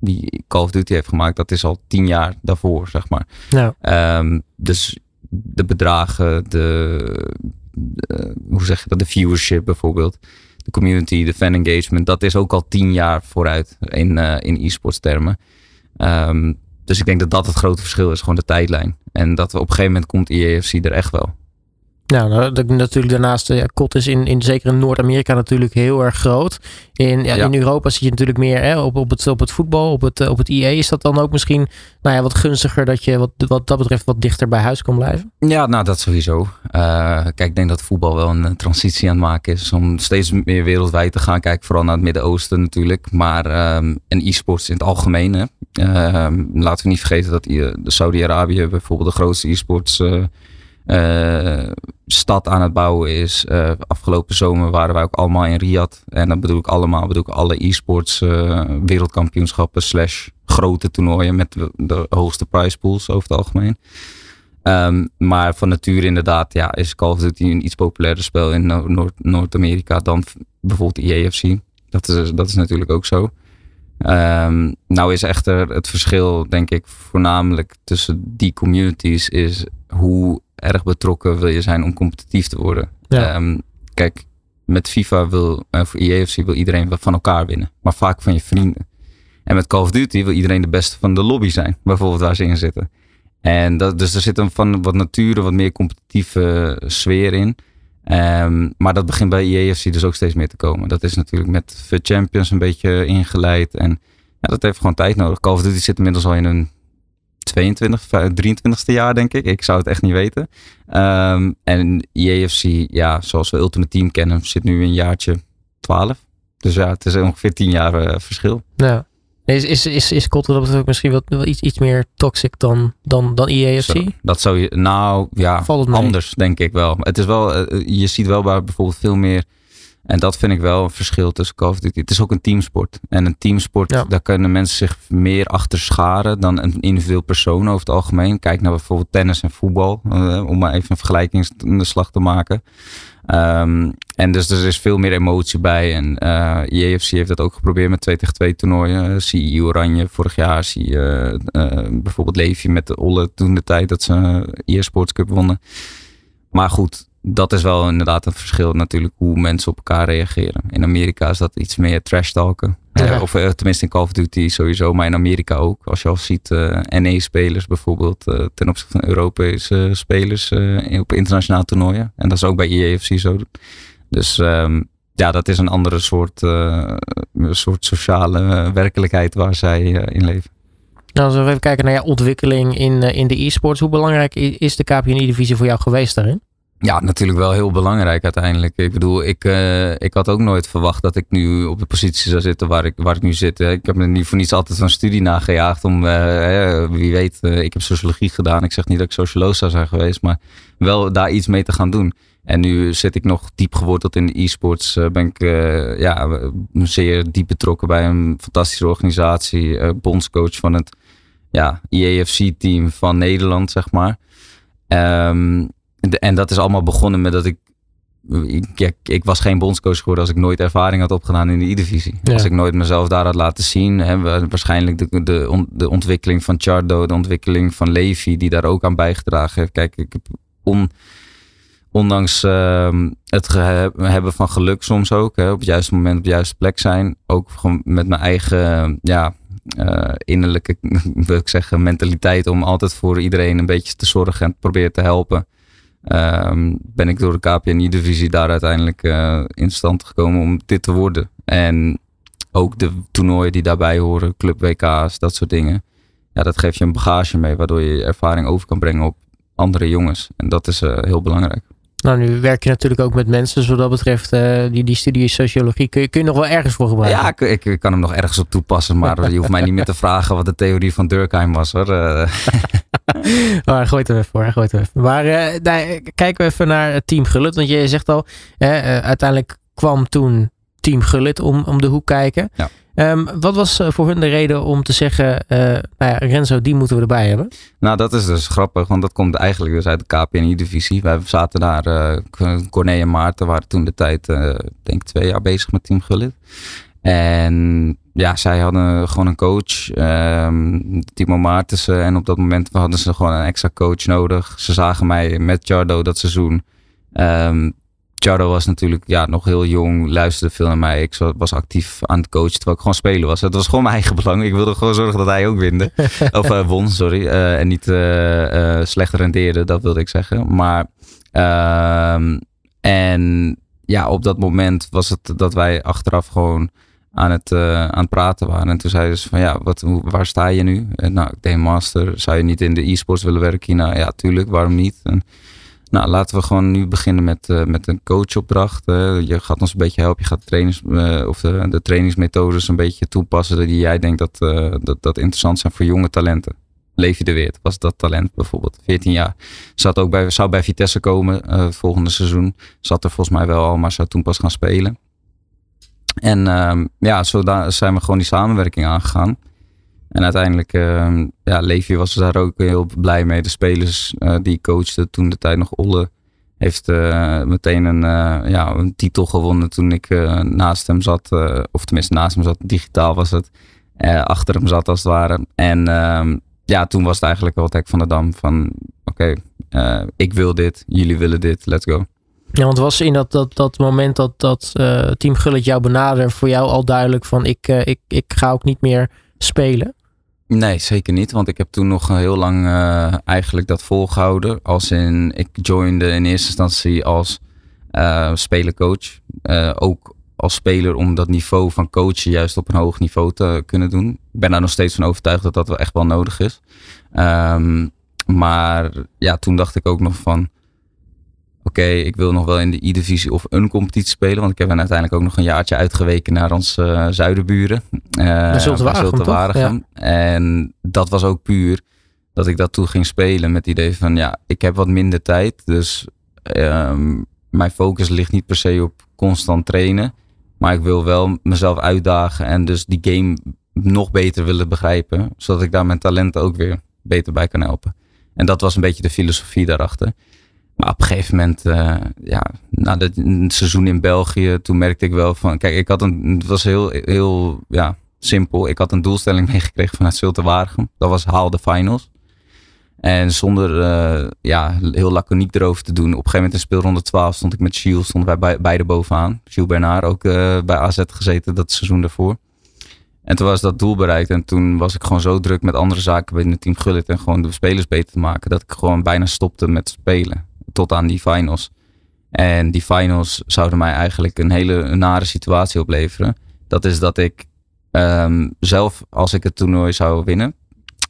Speaker 4: die Call of Duty heeft gemaakt, dat is al tien jaar daarvoor, zeg maar. Ja. Um, dus de bedragen, de, hoe zeg je dat, de viewership bijvoorbeeld, de community, de fan engagement, dat is ook al tien jaar vooruit in, uh, in e-sports termen. Ehm, dus ik denk dat dat het grote verschil is, gewoon de tijdlijn. En dat we op een gegeven moment komt IEFC er echt wel.
Speaker 2: Ja, nou, natuurlijk daarnaast, ja, kot is in, in zeker in Noord-Amerika natuurlijk heel erg groot. In, ja, in Europa zie je natuurlijk meer hè, op, op, het, op het voetbal, op het, op het IE. Is dat dan ook misschien nou ja, wat gunstiger dat je wat, wat dat betreft wat dichter bij huis kan blijven?
Speaker 4: Ja, nou dat sowieso. Uh, kijk, ik denk dat voetbal wel een transitie aan het maken is om steeds meer wereldwijd te gaan. Kijk, vooral naar het Midden-Oosten natuurlijk. Maar um, en e-sports in het algemeen. Hè. Uh, laten we niet vergeten dat de Saudi-Arabië bijvoorbeeld de grootste e-sports... Uh, stad aan het bouwen is. Uh, afgelopen zomer waren wij ook allemaal in Riyadh. En dan bedoel ik allemaal, bedoel ik alle e-sports uh, wereldkampioenschappen slash grote toernooien met de, hoogste prize pools over het algemeen. Um, maar van nature inderdaad, ja, is Call of Duty een iets populairder spel in Noord-Amerika dan bijvoorbeeld de EFC. Dat is, dat is natuurlijk ook zo. Um, nou is echter het verschil, denk ik, voornamelijk tussen die communities is hoe erg betrokken wil je zijn om competitief te worden. Ja. Um, kijk, met FIFA wil, uh, voor EAFC wil iedereen van elkaar winnen, maar vaak van je vrienden. En met Call of Duty wil iedereen de beste van de lobby zijn, bijvoorbeeld waar ze in zitten. En dat, dus er zit een van wat nature, wat meer competitieve sfeer in. Um, maar dat begint bij EAFC dus ook steeds meer te komen. Dat is natuurlijk met The Champions een beetje ingeleid. En ja, dat heeft gewoon tijd nodig. Call of Duty zit inmiddels al in een 22, 23ste jaar, denk ik. Ik zou het echt niet weten. Um, en EAFC, ja, zoals we Ultimate Team kennen, zit nu een jaartje 12. Dus ja, het is ongeveer 10 jaar uh, verschil.
Speaker 2: Ja. Is, is, is, is Kotter dat betreft misschien wat, wel iets, iets meer toxic dan, dan, dan EAFC? Zo,
Speaker 4: dat zou je, nou ja, anders denk ik wel. Het is wel, uh, je ziet wel bijvoorbeeld veel meer en dat vind ik wel een verschil tussen Call of Duty. Het is ook een teamsport. En een teamsport, daar kunnen mensen zich meer achter scharen dan een individueel persoon over het algemeen. Kijk naar bijvoorbeeld tennis en voetbal, uh, om maar even een vergelijkingsslag te maken. Um, en dus er is veel meer emotie bij. En uh, eh, JFC heeft dat ook geprobeerd met 2 tegen 2 toernooien. Zie je Oranje vorig jaar. Zie je uh, bijvoorbeeld Leefje met de Olle toen de tijd dat ze e-sports cup wonnen. Maar goed, dat is wel inderdaad een verschil natuurlijk hoe mensen op elkaar reageren. In Amerika is dat iets meer trash talken. Eh, of eh, tenminste in Call of Duty sowieso, maar in Amerika ook. Als je al ziet uh, eh, NE-spelers bijvoorbeeld ten opzichte van Europese spelers op internationale toernooien. En dat is ook bij EAFC zo. Dus um, ja, dat is een andere soort, soort sociale werkelijkheid waar zij in leven.
Speaker 2: Nou, als we even kijken naar jouw ontwikkeling in, in de e-sports. Hoe belangrijk is de KPNI-divisie voor jou geweest daarin?
Speaker 4: Ja, natuurlijk wel heel belangrijk uiteindelijk. Ik bedoel, ik, uh, ik had ook nooit verwacht dat ik nu op de positie zou zitten waar ik, waar ik nu zit. Ik heb me niet voor niets altijd van studie nagejaagd om, uh, wie weet, uh, ik heb sociologie gedaan. Ik zeg niet dat ik socioloog zou zijn geweest, maar wel daar iets mee te gaan doen. En nu zit ik nog diep geworteld in de e-sports. ben ik ja, zeer diep betrokken bij een fantastische organisatie. bondscoach van het ja, EAFC-team van Nederland, zeg maar. Um, en dat is allemaal begonnen met dat ik ik, ik, was geen bondscoach geworden als ik nooit ervaring had opgedaan in de E-divisie. Als ik nooit mezelf daar had laten zien. Hè, waarschijnlijk de, de, de ontwikkeling van Chardo, de ontwikkeling van Levi, die daar ook aan bijgedragen heeft. Kijk, ik heb on, ondanks uh, het hebben van geluk soms ook, hè, op het juiste moment op de juiste plek zijn, ook gewoon met mijn eigen ja, uh, innerlijke, <laughs> wil ik zeggen, mentaliteit om altijd voor iedereen een beetje te zorgen en proberen te helpen. Um, ben ik door de KPNI-divisie daar uiteindelijk uh, in stand gekomen om dit te worden. En ook de toernooien die daarbij horen, club WK's, dat soort dingen. Ja, dat geeft je een bagage mee, waardoor je, ervaring over kan brengen op andere jongens. En dat is uh, heel belangrijk.
Speaker 2: Nou, nu werk je natuurlijk ook met mensen. Dus wat dat betreft, uh, die, die studie sociologie, kun je, kun je nog wel ergens voor gebruiken?
Speaker 4: Ja, ik, ik, kan hem nog ergens op toepassen. Maar je hoeft mij niet meer te vragen wat de theorie van Durkheim was hoor. <laughs> <laughs>
Speaker 2: maar gooi het er even voor. Gooi het er even. Maar uh, kijken we even naar het team Gullit. Want je zegt al, uh, uiteindelijk kwam toen team Gullit om, om de hoek kijken. Ja. Um, wat was eh, voor hun de reden om te zeggen, uh, nou ja, Renzo, die moeten we erbij hebben?
Speaker 4: Nou, dat is dus grappig, want dat komt eigenlijk dus uit de KPNI-divisie. Wij zaten daar, uh, Corné en Maarten waren toen de tijd, uh, denk twee jaar bezig met Team Gullit. En ja, zij hadden gewoon een coach, um, Timo Maartensen. En op dat moment hadden ze gewoon een extra coach nodig. Ze zagen mij met Jardo dat seizoen. Um, Charo was natuurlijk ja, nog heel jong, luisterde veel naar mij. Ik was actief aan het coachen terwijl ik gewoon spelen was. Het was gewoon mijn eigen belang. Ik wilde gewoon zorgen dat hij ook winde. <laughs> of uh, won, sorry. Uh, en niet uh, slecht rendeerde, dat wilde ik zeggen. Maar, ehm, en ja, op dat moment was het dat wij achteraf gewoon aan het, aan het praten waren. En toen zeiden ze van ja, wat, waar sta je nu? En, nou, ik deed master. Zou je niet in de e-sports willen werken? Ja, tuurlijk, waarom niet? Nou, laten we gewoon nu beginnen met, uh, met een coachopdracht. Je gaat ons een beetje helpen. Je gaat of de, de, trainingsmethodes een beetje toepassen die jij denkt dat, dat, dat interessant zijn voor jonge talenten. Leefje de Weert was dat talent bijvoorbeeld. 14 jaar. Zat ook bij, zou bij Vitesse komen het volgende seizoen. Zat er volgens mij wel al, maar zou toen pas gaan spelen. En ehm, ja, zo zijn we gewoon die samenwerking aangegaan. En uiteindelijk, uh, ja, Levi was daar ook heel blij mee. De spelers uh, die coachte toen de tijd nog Olle heeft uh, meteen een, uh, ja, een titel gewonnen toen ik naast hem zat. of tenminste naast hem zat, digitaal was het. achter hem zat als het ware. En ehm, ja, toen was het eigenlijk wel Hek van de Dam van oké, ik wil dit, jullie willen dit, let's go.
Speaker 2: Ja, want was in dat, dat, dat moment dat, dat Team Gullit jou benaderde voor jou al duidelijk van ik, ik, ik ga ook niet meer spelen?
Speaker 4: Nee, zeker niet. Want ik heb toen nog heel lang uh, eigenlijk dat volgehouden. Als in, ik joinde in eerste instantie als spelercoach. Ook als speler om dat niveau van coachen juist op een hoog niveau te kunnen doen. Ik ben daar nog steeds van overtuigd dat dat wel echt wel nodig is. Um, maar ja, toen dacht ik ook nog van oké, ik wil nog wel in de E-divisie of een competitie spelen. Want ik heb uiteindelijk ook nog een jaartje uitgeweken naar onze uh, zuidenburen.
Speaker 2: Uh, Zulte
Speaker 4: Waregem. En dat was ook puur dat ik dat toen ging spelen met het idee van ja, ik heb wat minder tijd. Dus um, mijn focus ligt niet per se op constant trainen. Maar ik wil wel mezelf uitdagen en dus die game nog beter willen begrijpen. Zodat ik daar mijn talenten ook weer beter bij kan helpen. En dat was een beetje de filosofie daarachter. Maar op een gegeven moment, uh, ja, na het seizoen in België, toen merkte ik wel van, kijk, ik had een, het was heel, heel, ja, simpel. Ik had een doelstelling <laughs> meegekregen vanuit Zulte Waregem. Dat was haal de finals. En zonder uh, ja, heel laconiek erover te doen. Op een gegeven moment in speelronde 12 stond ik met Gilles, stonden wij beide bovenaan. Gilles Bernard ook uh, bij AZ gezeten dat seizoen daarvoor. En toen was dat doel bereikt. En toen was ik gewoon zo druk met andere zaken binnen het team Gullit. En gewoon de spelers beter te maken. Dat ik gewoon bijna stopte met spelen tot aan die finals. En die finals zouden mij eigenlijk een hele nare situatie opleveren. Dat is dat ik um, zelf, als ik het toernooi zou winnen,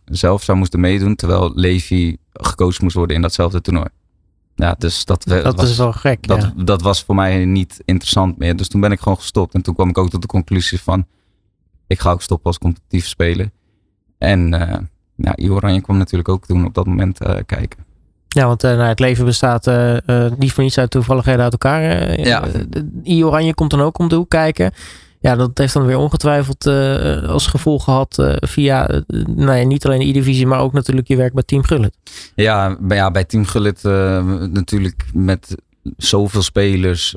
Speaker 4: zelf zou moeten meedoen, terwijl Levi gecoacht moest worden in datzelfde toernooi. Ja, dus dat,
Speaker 2: dat
Speaker 4: was,
Speaker 2: is wel gek.
Speaker 4: Dat,
Speaker 2: ja.
Speaker 4: dat was voor mij niet interessant meer. Dus toen ben ik gewoon gestopt. En toen kwam ik ook tot de conclusie van, ik ga ook stoppen als competitief spelen. En uh, ja, Oranje kwam natuurlijk ook toen op dat moment uh, kijken.
Speaker 2: Ja, want uh, nou, het leven bestaat uh, uh, niet voor niets uit toevalligheden uit elkaar.
Speaker 4: ja.
Speaker 2: I Oranje komt dan ook om de hoek kijken. Ja, dat heeft dan weer ongetwijfeld als gevolg gehad via nou ja, niet alleen de E-divisie, maar ook natuurlijk je werk bij Team Gullit.
Speaker 4: Ja, bij, ja, bij Team Gullit natuurlijk met zoveel spelers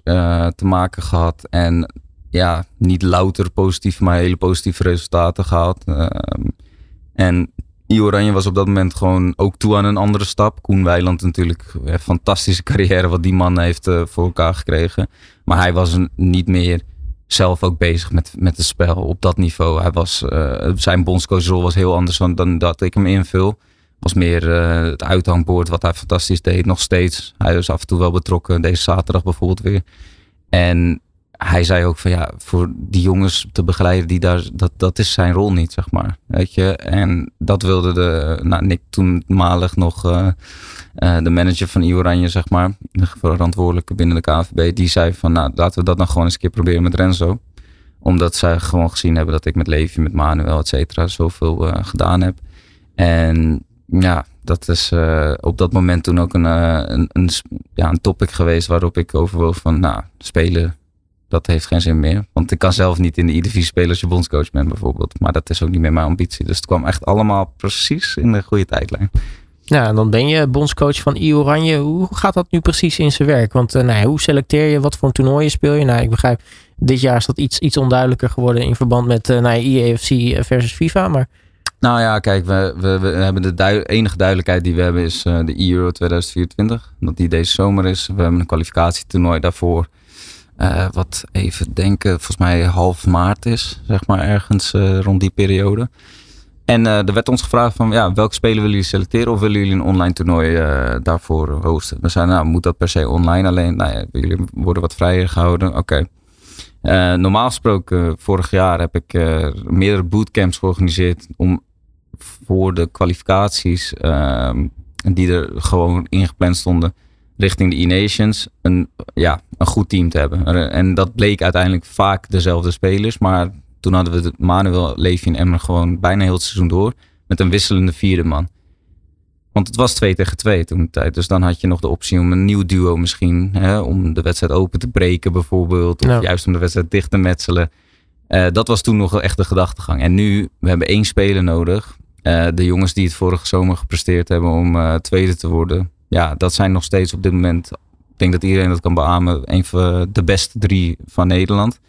Speaker 4: te maken gehad. En ja, niet louter positief, maar hele positieve resultaten gehad. En I Oranje was op dat moment gewoon ook toe aan een andere stap. Koen Weiland natuurlijk, een fantastische <laughs> carrière wat die man heeft uh, voor elkaar gekregen. Maar hij was niet meer zelf ook bezig met, met het spel op dat niveau. Hij was, uh, zijn bondscoachrol was heel anders dan, dat ik hem invul. Was meer uh, het uithangbord wat hij fantastisch deed, nog steeds. Hij was af en toe wel betrokken, deze zaterdag bijvoorbeeld weer. En hij zei ook van ja, voor die jongens te begeleiden, die daar, dat, dat is zijn rol niet, zeg maar. Weet je? En dat wilde de, nou, Nick toenmalig nog, uh, uh, de manager van Ioranje, zeg maar, de verantwoordelijke binnen de KNVB, die zei van nou, laten we dat dan gewoon eens een keer proberen met Renzo. Omdat zij gewoon gezien hebben dat ik met Levi, met Manuel, et cetera, zoveel uh, gedaan heb. En ja, dat is op dat moment toen ook een, een, ja, een topic geweest waarop ik overwoog van nou, spelen dat heeft geen zin meer. Want ik kan zelf niet in de E-divisie spelen als je bondscoach bent bijvoorbeeld. Maar dat is ook niet meer mijn ambitie. Dus het kwam echt allemaal precies in de goede tijdlijn.
Speaker 2: Ja, en dan ben je bondscoach van I Oranje. Hoe gaat dat nu precies in zijn werk? Want uh, nou, hoe selecteer je? Wat voor toernooien speel je? Nou, ik begrijp, dit jaar is dat iets, iets onduidelijker geworden in verband met uh, nou, IEFC versus FIFA. Maar
Speaker 4: Nou ja, kijk, we, we, we hebben de enige duidelijkheid die we hebben is uh, de Euro 2024. Dat die deze zomer is. We hebben een kwalificatietoernooi daarvoor. Uh, wat even denken, volgens mij half maart is, zeg maar ergens uh, rond die periode. En er werd ons gevraagd van, ja, welke spelen willen jullie selecteren of willen jullie een online toernooi daarvoor hosten? We zeiden, nou, moet dat per se online alleen? Nou ja, jullie worden wat vrijer gehouden. Oké. Normaal gesproken, vorig jaar heb ik meerdere bootcamps georganiseerd om voor de kwalificaties ehm, die er gewoon ingepland stonden richting de E-Nations een, ja, een goed team te hebben. En dat bleek uiteindelijk vaak dezelfde spelers. Maar toen hadden we Manuel, Levi en Emmer gewoon bijna heel het seizoen door. Met een wisselende vierde man. Want het was 2 tegen 2 toen de tijd. Dus dan had je nog de optie om een nieuw duo misschien. Hè, om de wedstrijd open te breken bijvoorbeeld. Of juist om de wedstrijd dicht te metselen. Uh, dat was toen nog echt de gedachtegang. En nu, we hebben één speler nodig. Uh, de jongens die het vorige zomer gepresteerd hebben om uh, tweede te worden. Ja, dat zijn nog steeds op dit moment, ik denk dat iedereen dat kan beamen, een van de beste drie van Nederland.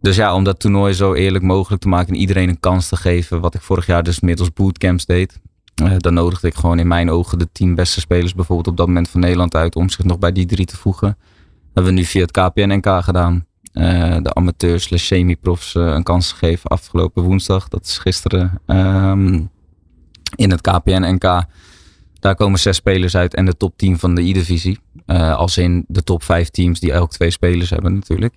Speaker 4: Dus ja, om dat toernooi zo eerlijk mogelijk te maken en iedereen een kans te geven, wat ik vorig jaar dus middels bootcamps deed. Uh, dan nodigde ik gewoon in mijn ogen de tien beste spelers bijvoorbeeld op dat moment van Nederland uit om zich nog bij die drie te voegen. Dat hebben we nu via het KPN-NK gedaan. Uh, de amateurs slash semi-profs uh, een kans gegeven afgelopen woensdag. Dat is gisteren um, in het KPN-NK. Daar komen zes spelers uit en de top 10 van de I-divisie. Uh, als in de top vijf teams die elk twee spelers hebben natuurlijk.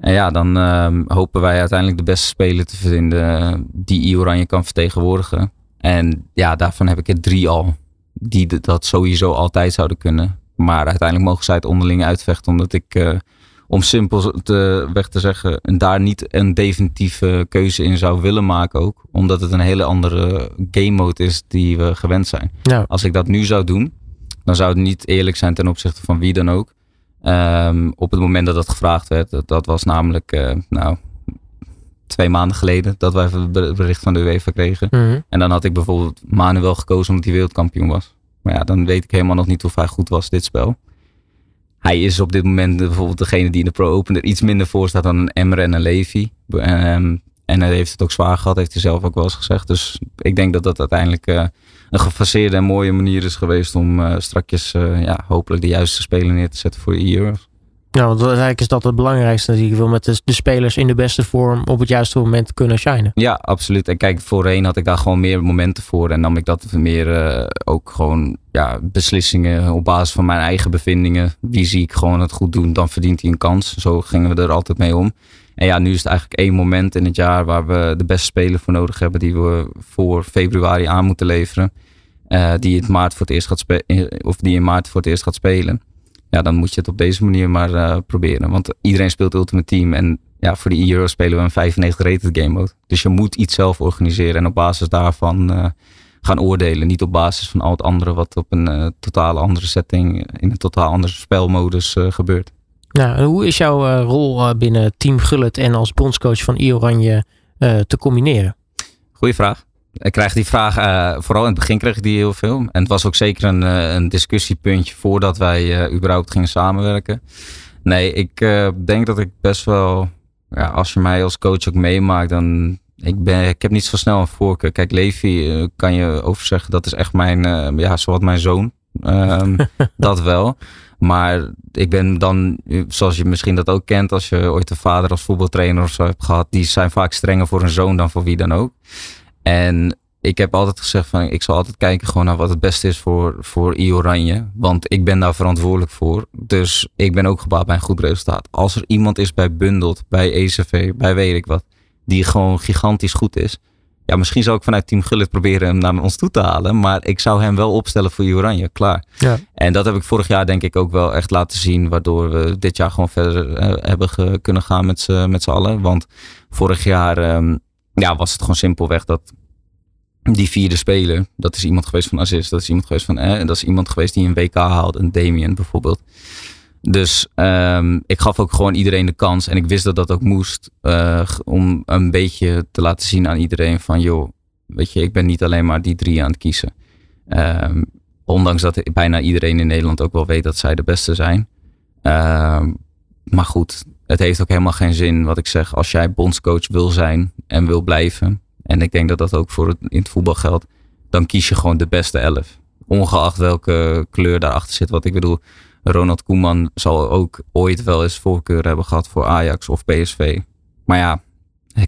Speaker 4: En ja, dan um, hopen wij uiteindelijk de beste speler te vinden die I-Oranje kan vertegenwoordigen. En ja, daarvan heb ik er drie al. Die dat sowieso altijd zouden kunnen. Maar uiteindelijk mogen zij het onderling uitvechten. Omdat ik om simpel te, weg te zeggen, en daar niet een definitieve keuze in zou willen maken ook. Omdat het een hele andere game mode is die we gewend zijn. Ja. Als ik dat nu zou doen, dan zou het niet eerlijk zijn ten opzichte van wie dan ook. Um, op het moment dat dat gevraagd werd, dat, dat was namelijk, uh, nou, twee maanden geleden dat wij het bericht van de UEFA kregen. Mm -hmm. En dan had ik bijvoorbeeld Manuel gekozen omdat hij wereldkampioen was. Maar ja, dan weet ik helemaal nog niet of hij goed was, dit spel hij is op dit moment bijvoorbeeld degene die in de Pro Open er iets minder voor staat dan een Emmer en een Levy. Um, en hij heeft het ook zwaar gehad, heeft hij zelf ook wel eens gezegd. Dus ik denk dat dat uiteindelijk uh, een gefaseerde en mooie manier is geweest om uh, strakjes uh, ja, hopelijk de juiste speler neer te zetten voor de Euros.
Speaker 2: Ja, want eigenlijk is dat het belangrijkste dat je wil met de, spelers in de beste vorm op het juiste moment kunnen shinen.
Speaker 4: Ja, absoluut. En kijk, voorheen had ik daar gewoon meer momenten voor en nam ik dat meer uh, ook gewoon ja, beslissingen op basis van mijn eigen bevindingen. Wie zie ik gewoon het goed doen, dan verdient hij een kans. Zo gingen we er altijd mee om. En ja, nu is het eigenlijk één moment in het jaar waar we de beste speler voor nodig hebben die we voor februari aan moeten leveren. Uh, die, in maart voor het eerst gaat of die in maart voor het eerst gaat spelen ja, dan moet je het op deze manier maar uh, proberen. Want iedereen speelt Ultimate Team. En ja, voor de Euro spelen we een 95 rated game mode. Dus je moet iets zelf organiseren en op basis daarvan uh, gaan oordelen. Niet op basis van al het andere wat op een uh, totaal andere setting, in een totaal andere spelmodus gebeurt.
Speaker 2: Nou, en hoe is jouw rol binnen Team Gullet en als bondscoach van I-Oranje te combineren?
Speaker 4: Goeie vraag. Ik krijg die vraag, uh, vooral in het begin kreeg ik die heel veel. En het was ook zeker een, uh, een discussiepuntje voordat wij uh, überhaupt gingen samenwerken. Nee, ik denk dat ik best wel, ja, als je mij als coach ook meemaakt, dan ik, ben, ik heb niet zo snel een voorkeur. Kijk, Levi kan je over zeggen, dat is echt mijn, ja, zowat mijn zoon. Um, <laughs> dat wel. Maar ik ben dan, zoals je misschien dat ook kent, als je ooit een vader als voetbaltrainer of zo hebt gehad, die zijn vaak strenger voor een zoon dan voor wie dan ook. En ik heb altijd gezegd van ik zal altijd kijken gewoon naar wat het beste is voor, voor I Oranje. Want ik ben daar verantwoordelijk voor. Dus ik ben ook gebaat bij een goed resultaat. Als er iemand is bij Bundelt, bij ECV, bij weet ik wat, die gewoon gigantisch goed is. Ja, misschien zou ik vanuit Team Gullit proberen hem naar ons toe te halen. Maar ik zou hem wel opstellen voor Oranje, klaar. Ja. En dat heb ik vorig jaar denk ik ook wel echt laten zien. Waardoor we dit jaar gewoon verder uh, hebben kunnen gaan met z'n allen. Want vorig jaar... Um, ja, was het gewoon simpelweg dat die vierde speler, dat is iemand geweest van Assist, dat is iemand geweest van, eh, dat is iemand geweest die een WK haalde, een Damien bijvoorbeeld. Dus um, ik gaf ook gewoon iedereen de kans en ik wist dat dat ook moest uh, om een beetje te laten zien aan iedereen van, joh, weet je, ik ben niet alleen maar die drie aan het kiezen. Um, ondanks dat bijna iedereen in Nederland ook wel weet dat zij de beste zijn. Um, maar goed, het heeft ook helemaal geen zin wat ik zeg. Als jij bondscoach wil zijn en wil blijven En ik denk dat dat ook voor het, in het voetbal geldt. Dan kies je gewoon de beste elf. Ongeacht welke kleur daarachter zit. Wat ik bedoel, Ronald Koeman zal ook ooit wel eens voorkeur hebben gehad voor Ajax of PSV. Maar ja,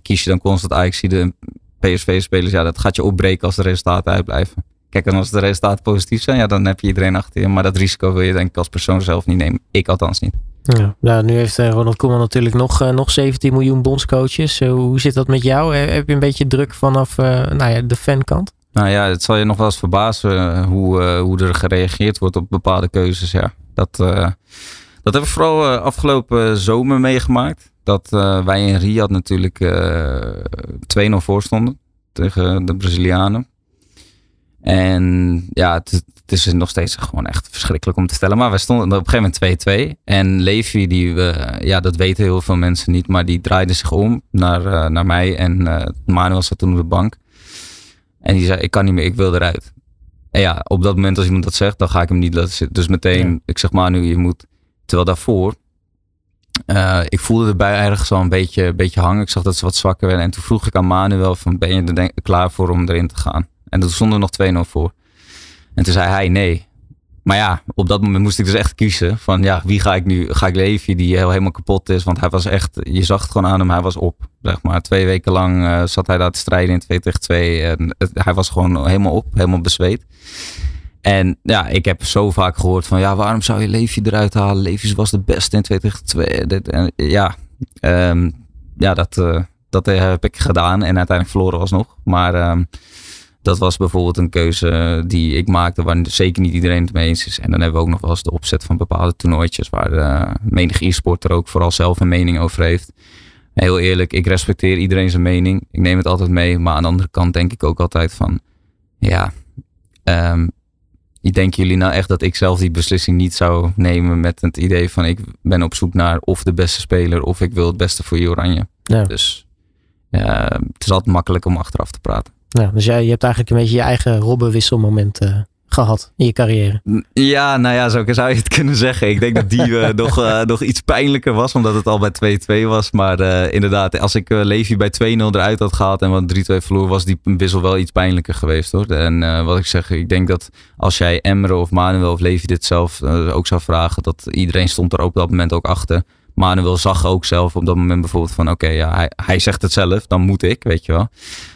Speaker 4: kies je dan constant Ajax de PSV-spelers, ja, dat gaat je opbreken als de resultaten uitblijven. Kijk, en als de resultaten positief zijn, ja, dan heb je iedereen achter je. Maar dat risico wil je denk ik als persoon zelf niet nemen. Ik althans niet.
Speaker 2: Ja, nou, nu heeft eh, Ronald Koeman natuurlijk nog, uh, nog 17 miljoen bondscoaches. Uh, hoe zit dat met jou? Heb je een beetje druk vanaf nou ja, de fankant?
Speaker 4: Nou ja, het zal je nog wel eens verbazen hoe, hoe er gereageerd wordt op bepaalde keuzes. Ja. Dat, dat heb ik vooral afgelopen zomer meegemaakt. Dat wij in Riyadh natuurlijk 2-0 voor stonden tegen de Brazilianen. En ja, het, het, is nog steeds gewoon echt verschrikkelijk om te stellen. Maar we stonden op een gegeven moment 2-2. En Levi, die, uh, ja, dat weten heel veel mensen niet. Maar die draaide zich om naar, uh, naar mij. En uh, Manuel zat toen op de bank. En die zei, ik kan niet meer, ik wil eruit. En ja, op dat moment als iemand dat zegt, dan ga ik hem niet laten zitten. Dus meteen, ja. ik zeg Manu, je moet... Terwijl daarvoor, ik voelde erbij ergens al een beetje, een beetje hangen. Ik zag dat ze wat zwakker werden. En toen vroeg ik aan Manuel van, ben je er klaar voor om erin te gaan? En toen stonden we nog 2-0 voor. En toen zei hij nee. Maar ja, op dat moment moest ik dus echt kiezen. Van ja, wie ga ik nu? Ga ik Levi die helemaal kapot is? Want hij was echt, je zag het gewoon aan hem, hij was op. Zeg maar, twee weken lang uh, zat hij daar te strijden in 2 tegen 2. En hij was gewoon helemaal op, helemaal bezweet. En ja, ik heb zo vaak gehoord van ja, waarom zou je Levi eruit halen? Levi was de beste in 2 tegen 2. Dit, en, ja, um, ja dat, uh, dat heb ik gedaan en uiteindelijk verloren alsnog. Maar um, dat was bijvoorbeeld een keuze die ik maakte waar zeker niet iedereen het mee eens is. En dan hebben we ook nog wel eens de opzet van bepaalde toernooitjes waar uh, menig e-sporter ook vooral zelf een mening over heeft. Heel eerlijk, ik respecteer iedereen zijn mening. Ik neem het altijd mee. Maar aan de andere kant denk ik ook altijd van, ja, um, denken jullie nou echt dat ik zelf die beslissing niet zou nemen met het idee van ik ben op zoek naar of de beste speler of ik wil het beste voor je oranje. Ja. Dus uh, het is altijd makkelijk om achteraf te praten.
Speaker 2: Ja, dus jij je hebt eigenlijk een beetje je eigen robbenwisselmoment uh, gehad in je carrière.
Speaker 4: Ja, nou ja, zo zou je het kunnen zeggen. Ik denk dat die uh, <laughs> nog, uh, nog iets pijnlijker was, omdat het al bij 2-2 was. Maar inderdaad, als ik Levi bij 2-0 eruit had gehaald en wat 3-2 verloor, was die wissel wel iets pijnlijker geweest hoor. En wat ik zeg, ik denk dat als jij Emre of Manuel of Levi dit zelf ook zou vragen, dat iedereen stond er op dat moment ook achter. Manuel zag ook zelf op dat moment bijvoorbeeld van oké, ja, hij, hij zegt het zelf, dan moet ik, weet je wel.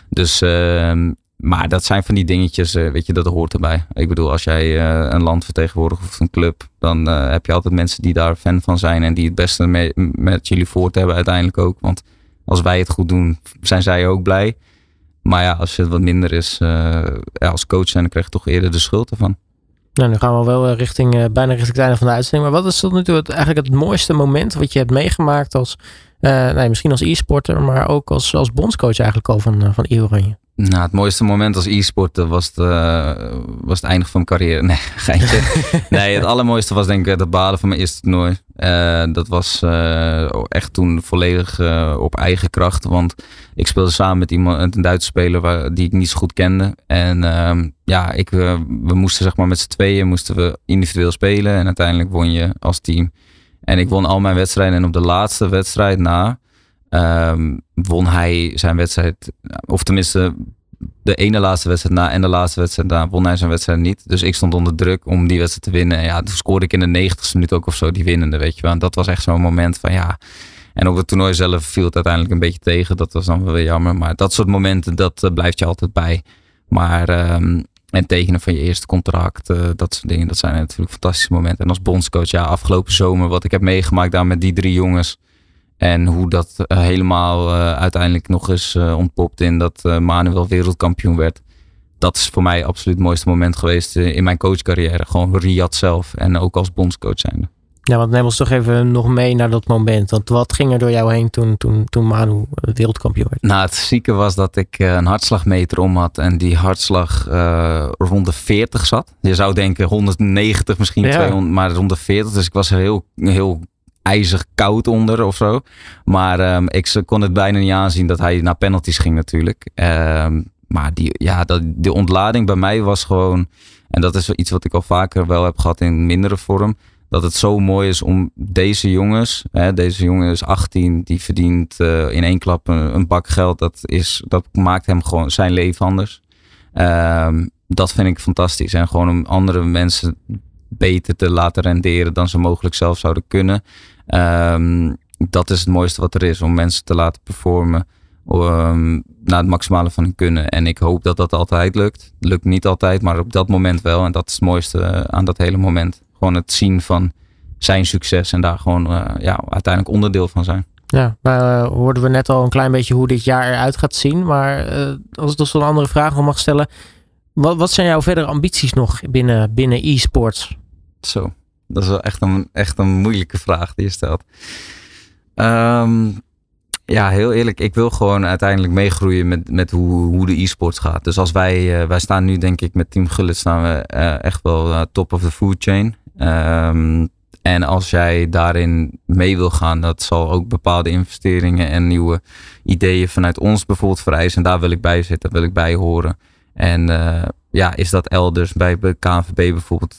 Speaker 4: Dus, uh, maar dat zijn van die dingetjes, uh, weet je, dat hoort erbij. Ik bedoel, als jij uh, een land vertegenwoordigt of een club, dan heb je altijd mensen die daar fan van zijn en die het beste mee, met jullie voort hebben uiteindelijk ook. Want als wij het goed doen, zijn zij ook blij. Maar ja, als het wat minder is, als coach zijn, dan krijg je toch eerder de schuld ervan.
Speaker 2: Nou, nu gaan we wel richting, bijna richting het einde van de uitzending. Maar wat is tot nu toe het, eigenlijk het mooiste moment wat je hebt meegemaakt als uh, nee, misschien als e-sporter, maar ook als, als bondscoach eigenlijk al van, uh, van Oranje.
Speaker 4: Nou, het mooiste moment als e-sporter was, was het einde van mijn carrière. Nee, <laughs> geintje. nee, het allermooiste was denk ik het balen van mijn eerste toernooi. dat was echt toen volledig op eigen kracht. Want ik speelde samen met iemand, een Duitse speler waar, die ik niet zo goed kende. En ehm, ja, ik, we moesten zeg maar met z'n tweeën moesten we individueel spelen. En uiteindelijk won je als team. En ik won al mijn wedstrijden. En op de laatste wedstrijd na um, won hij zijn wedstrijd. Of tenminste, de ene laatste wedstrijd na en de laatste wedstrijd na won hij zijn wedstrijd niet. Dus ik stond onder druk om die wedstrijd te winnen. En ja, toen scoorde ik in de negentigste minuut ook of zo die winnende, weet je wel. Dat was echt zo'n moment van ja... En op het toernooi zelf viel het uiteindelijk een beetje tegen. Dat was dan wel weer jammer. Maar dat soort momenten, dat uh, blijft je altijd bij. Maar um, en tekenen van je eerste contract, uh, dat soort dingen. Dat zijn natuurlijk fantastische momenten. En als bondscoach, ja, afgelopen zomer, wat ik heb meegemaakt daar met die drie jongens. En hoe dat uh, helemaal uh, uiteindelijk nog eens ontpopt in dat Manuel wereldkampioen werd. Dat is voor mij absoluut het mooiste moment geweest in mijn coachcarrière. Gewoon Riyad zelf en ook als bondscoach zijnde.
Speaker 2: Ja, want neem ons toch even nog mee naar dat moment. Want wat ging er door jou heen toen, toen, toen Manu wereldkampioen werd?
Speaker 4: Nou, het zieke was dat ik eh, een hartslagmeter om had en die hartslag uh, rond de 40 zat. Je zou denken 190, misschien ja. 200, maar rond de 40. Dus ik was er heel, heel ijzig koud onder of zo. Maar um, ik kon het bijna niet aanzien dat hij naar penalties ging natuurlijk. Um, maar die, ja, dat, die ontlading bij mij was gewoon... En dat is iets wat ik al vaker wel heb gehad in mindere vorm dat het zo mooi is om deze jongens, hè, deze jongen is 18, die verdient uh, in één klap een, een, bak geld. Dat, is, dat maakt hem gewoon zijn leven anders. Um, dat vind ik fantastisch. En gewoon om andere mensen beter te laten renderen dan ze mogelijk zelf zouden kunnen. Um, dat is het mooiste wat er is, om mensen te laten performen um, naar het maximale van hun kunnen. En ik hoop dat dat altijd lukt. Lukt niet altijd, maar op dat moment wel. En dat is het mooiste aan dat hele moment. Gewoon het zien van zijn succes en daar gewoon uh, ja, uiteindelijk onderdeel van zijn.
Speaker 2: Ja, nou uh, hoorden we net al een klein beetje hoe dit jaar eruit gaat zien. Maar als ik dus een andere vraag nog mag stellen. Wat, wat zijn jouw verdere ambities nog binnen, binnen e-sports?
Speaker 4: Zo, dat is wel echt een, echt een moeilijke vraag die je stelt. Um, ja, heel eerlijk. Ik wil gewoon uiteindelijk meegroeien met, met hoe, hoe de e-sports gaat. Dus als wij, uh, wij staan nu denk ik met Team Gullit staan we uh, echt wel uh, top of the food chain. Um, en als jij daarin mee wil gaan, dat zal ook bepaalde investeringen en nieuwe ideeën vanuit ons bijvoorbeeld vereisen. En daar wil ik bij zitten, wil ik bij horen. En ja, is dat elders bij KNVB bijvoorbeeld,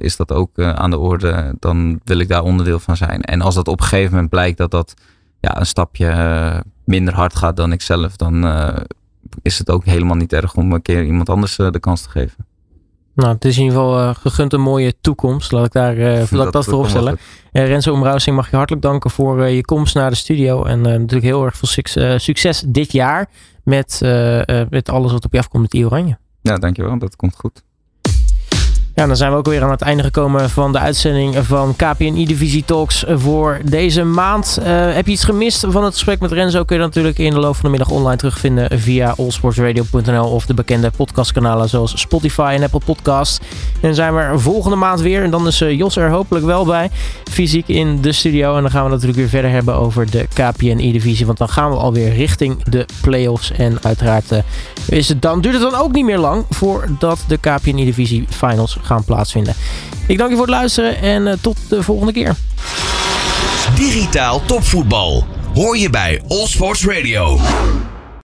Speaker 4: is dat ook aan de orde, dan wil ik daar onderdeel van zijn. En als dat op een gegeven moment blijkt dat dat ja, een stapje eh, minder hard gaat dan ik zelf, dan is het ook helemaal niet erg om een keer iemand anders de kans te geven.
Speaker 2: Nou, het is in ieder geval gegund een mooie toekomst. Laat ik, daar, <laughs> laat dat, ik dat voorop stellen. Renzo Omrousing mag je hartelijk danken voor je komst naar de studio. En natuurlijk heel erg veel succes, succes dit jaar met, met alles wat op je afkomt met I Oranje.
Speaker 4: Ja, dankjewel. Dat komt goed.
Speaker 2: Ja, dan zijn we ook weer aan het einde gekomen van de uitzending van KPNI Divisie Talks voor deze maand. Uh, heb je iets gemist van het gesprek met Renzo? Kun je dat natuurlijk in de loop van de middag online terugvinden via allsportsradio.nl of de bekende podcastkanalen zoals Spotify en Apple Podcasts. En zijn we er volgende maand weer. En dan is uh, Jos er hopelijk wel bij, fysiek in de studio. En dan gaan we natuurlijk weer verder hebben over de KPNI Divisie. Want dan gaan we alweer richting de playoffs. En uiteraard uh, is het dan, duurt het dan ook niet meer lang voordat de KPNI Divisie Finals gaan plaatsvinden. Ik dank je voor het luisteren en uh, tot de volgende keer.
Speaker 1: Digitaal topvoetbal hoor je bij All Sports Radio.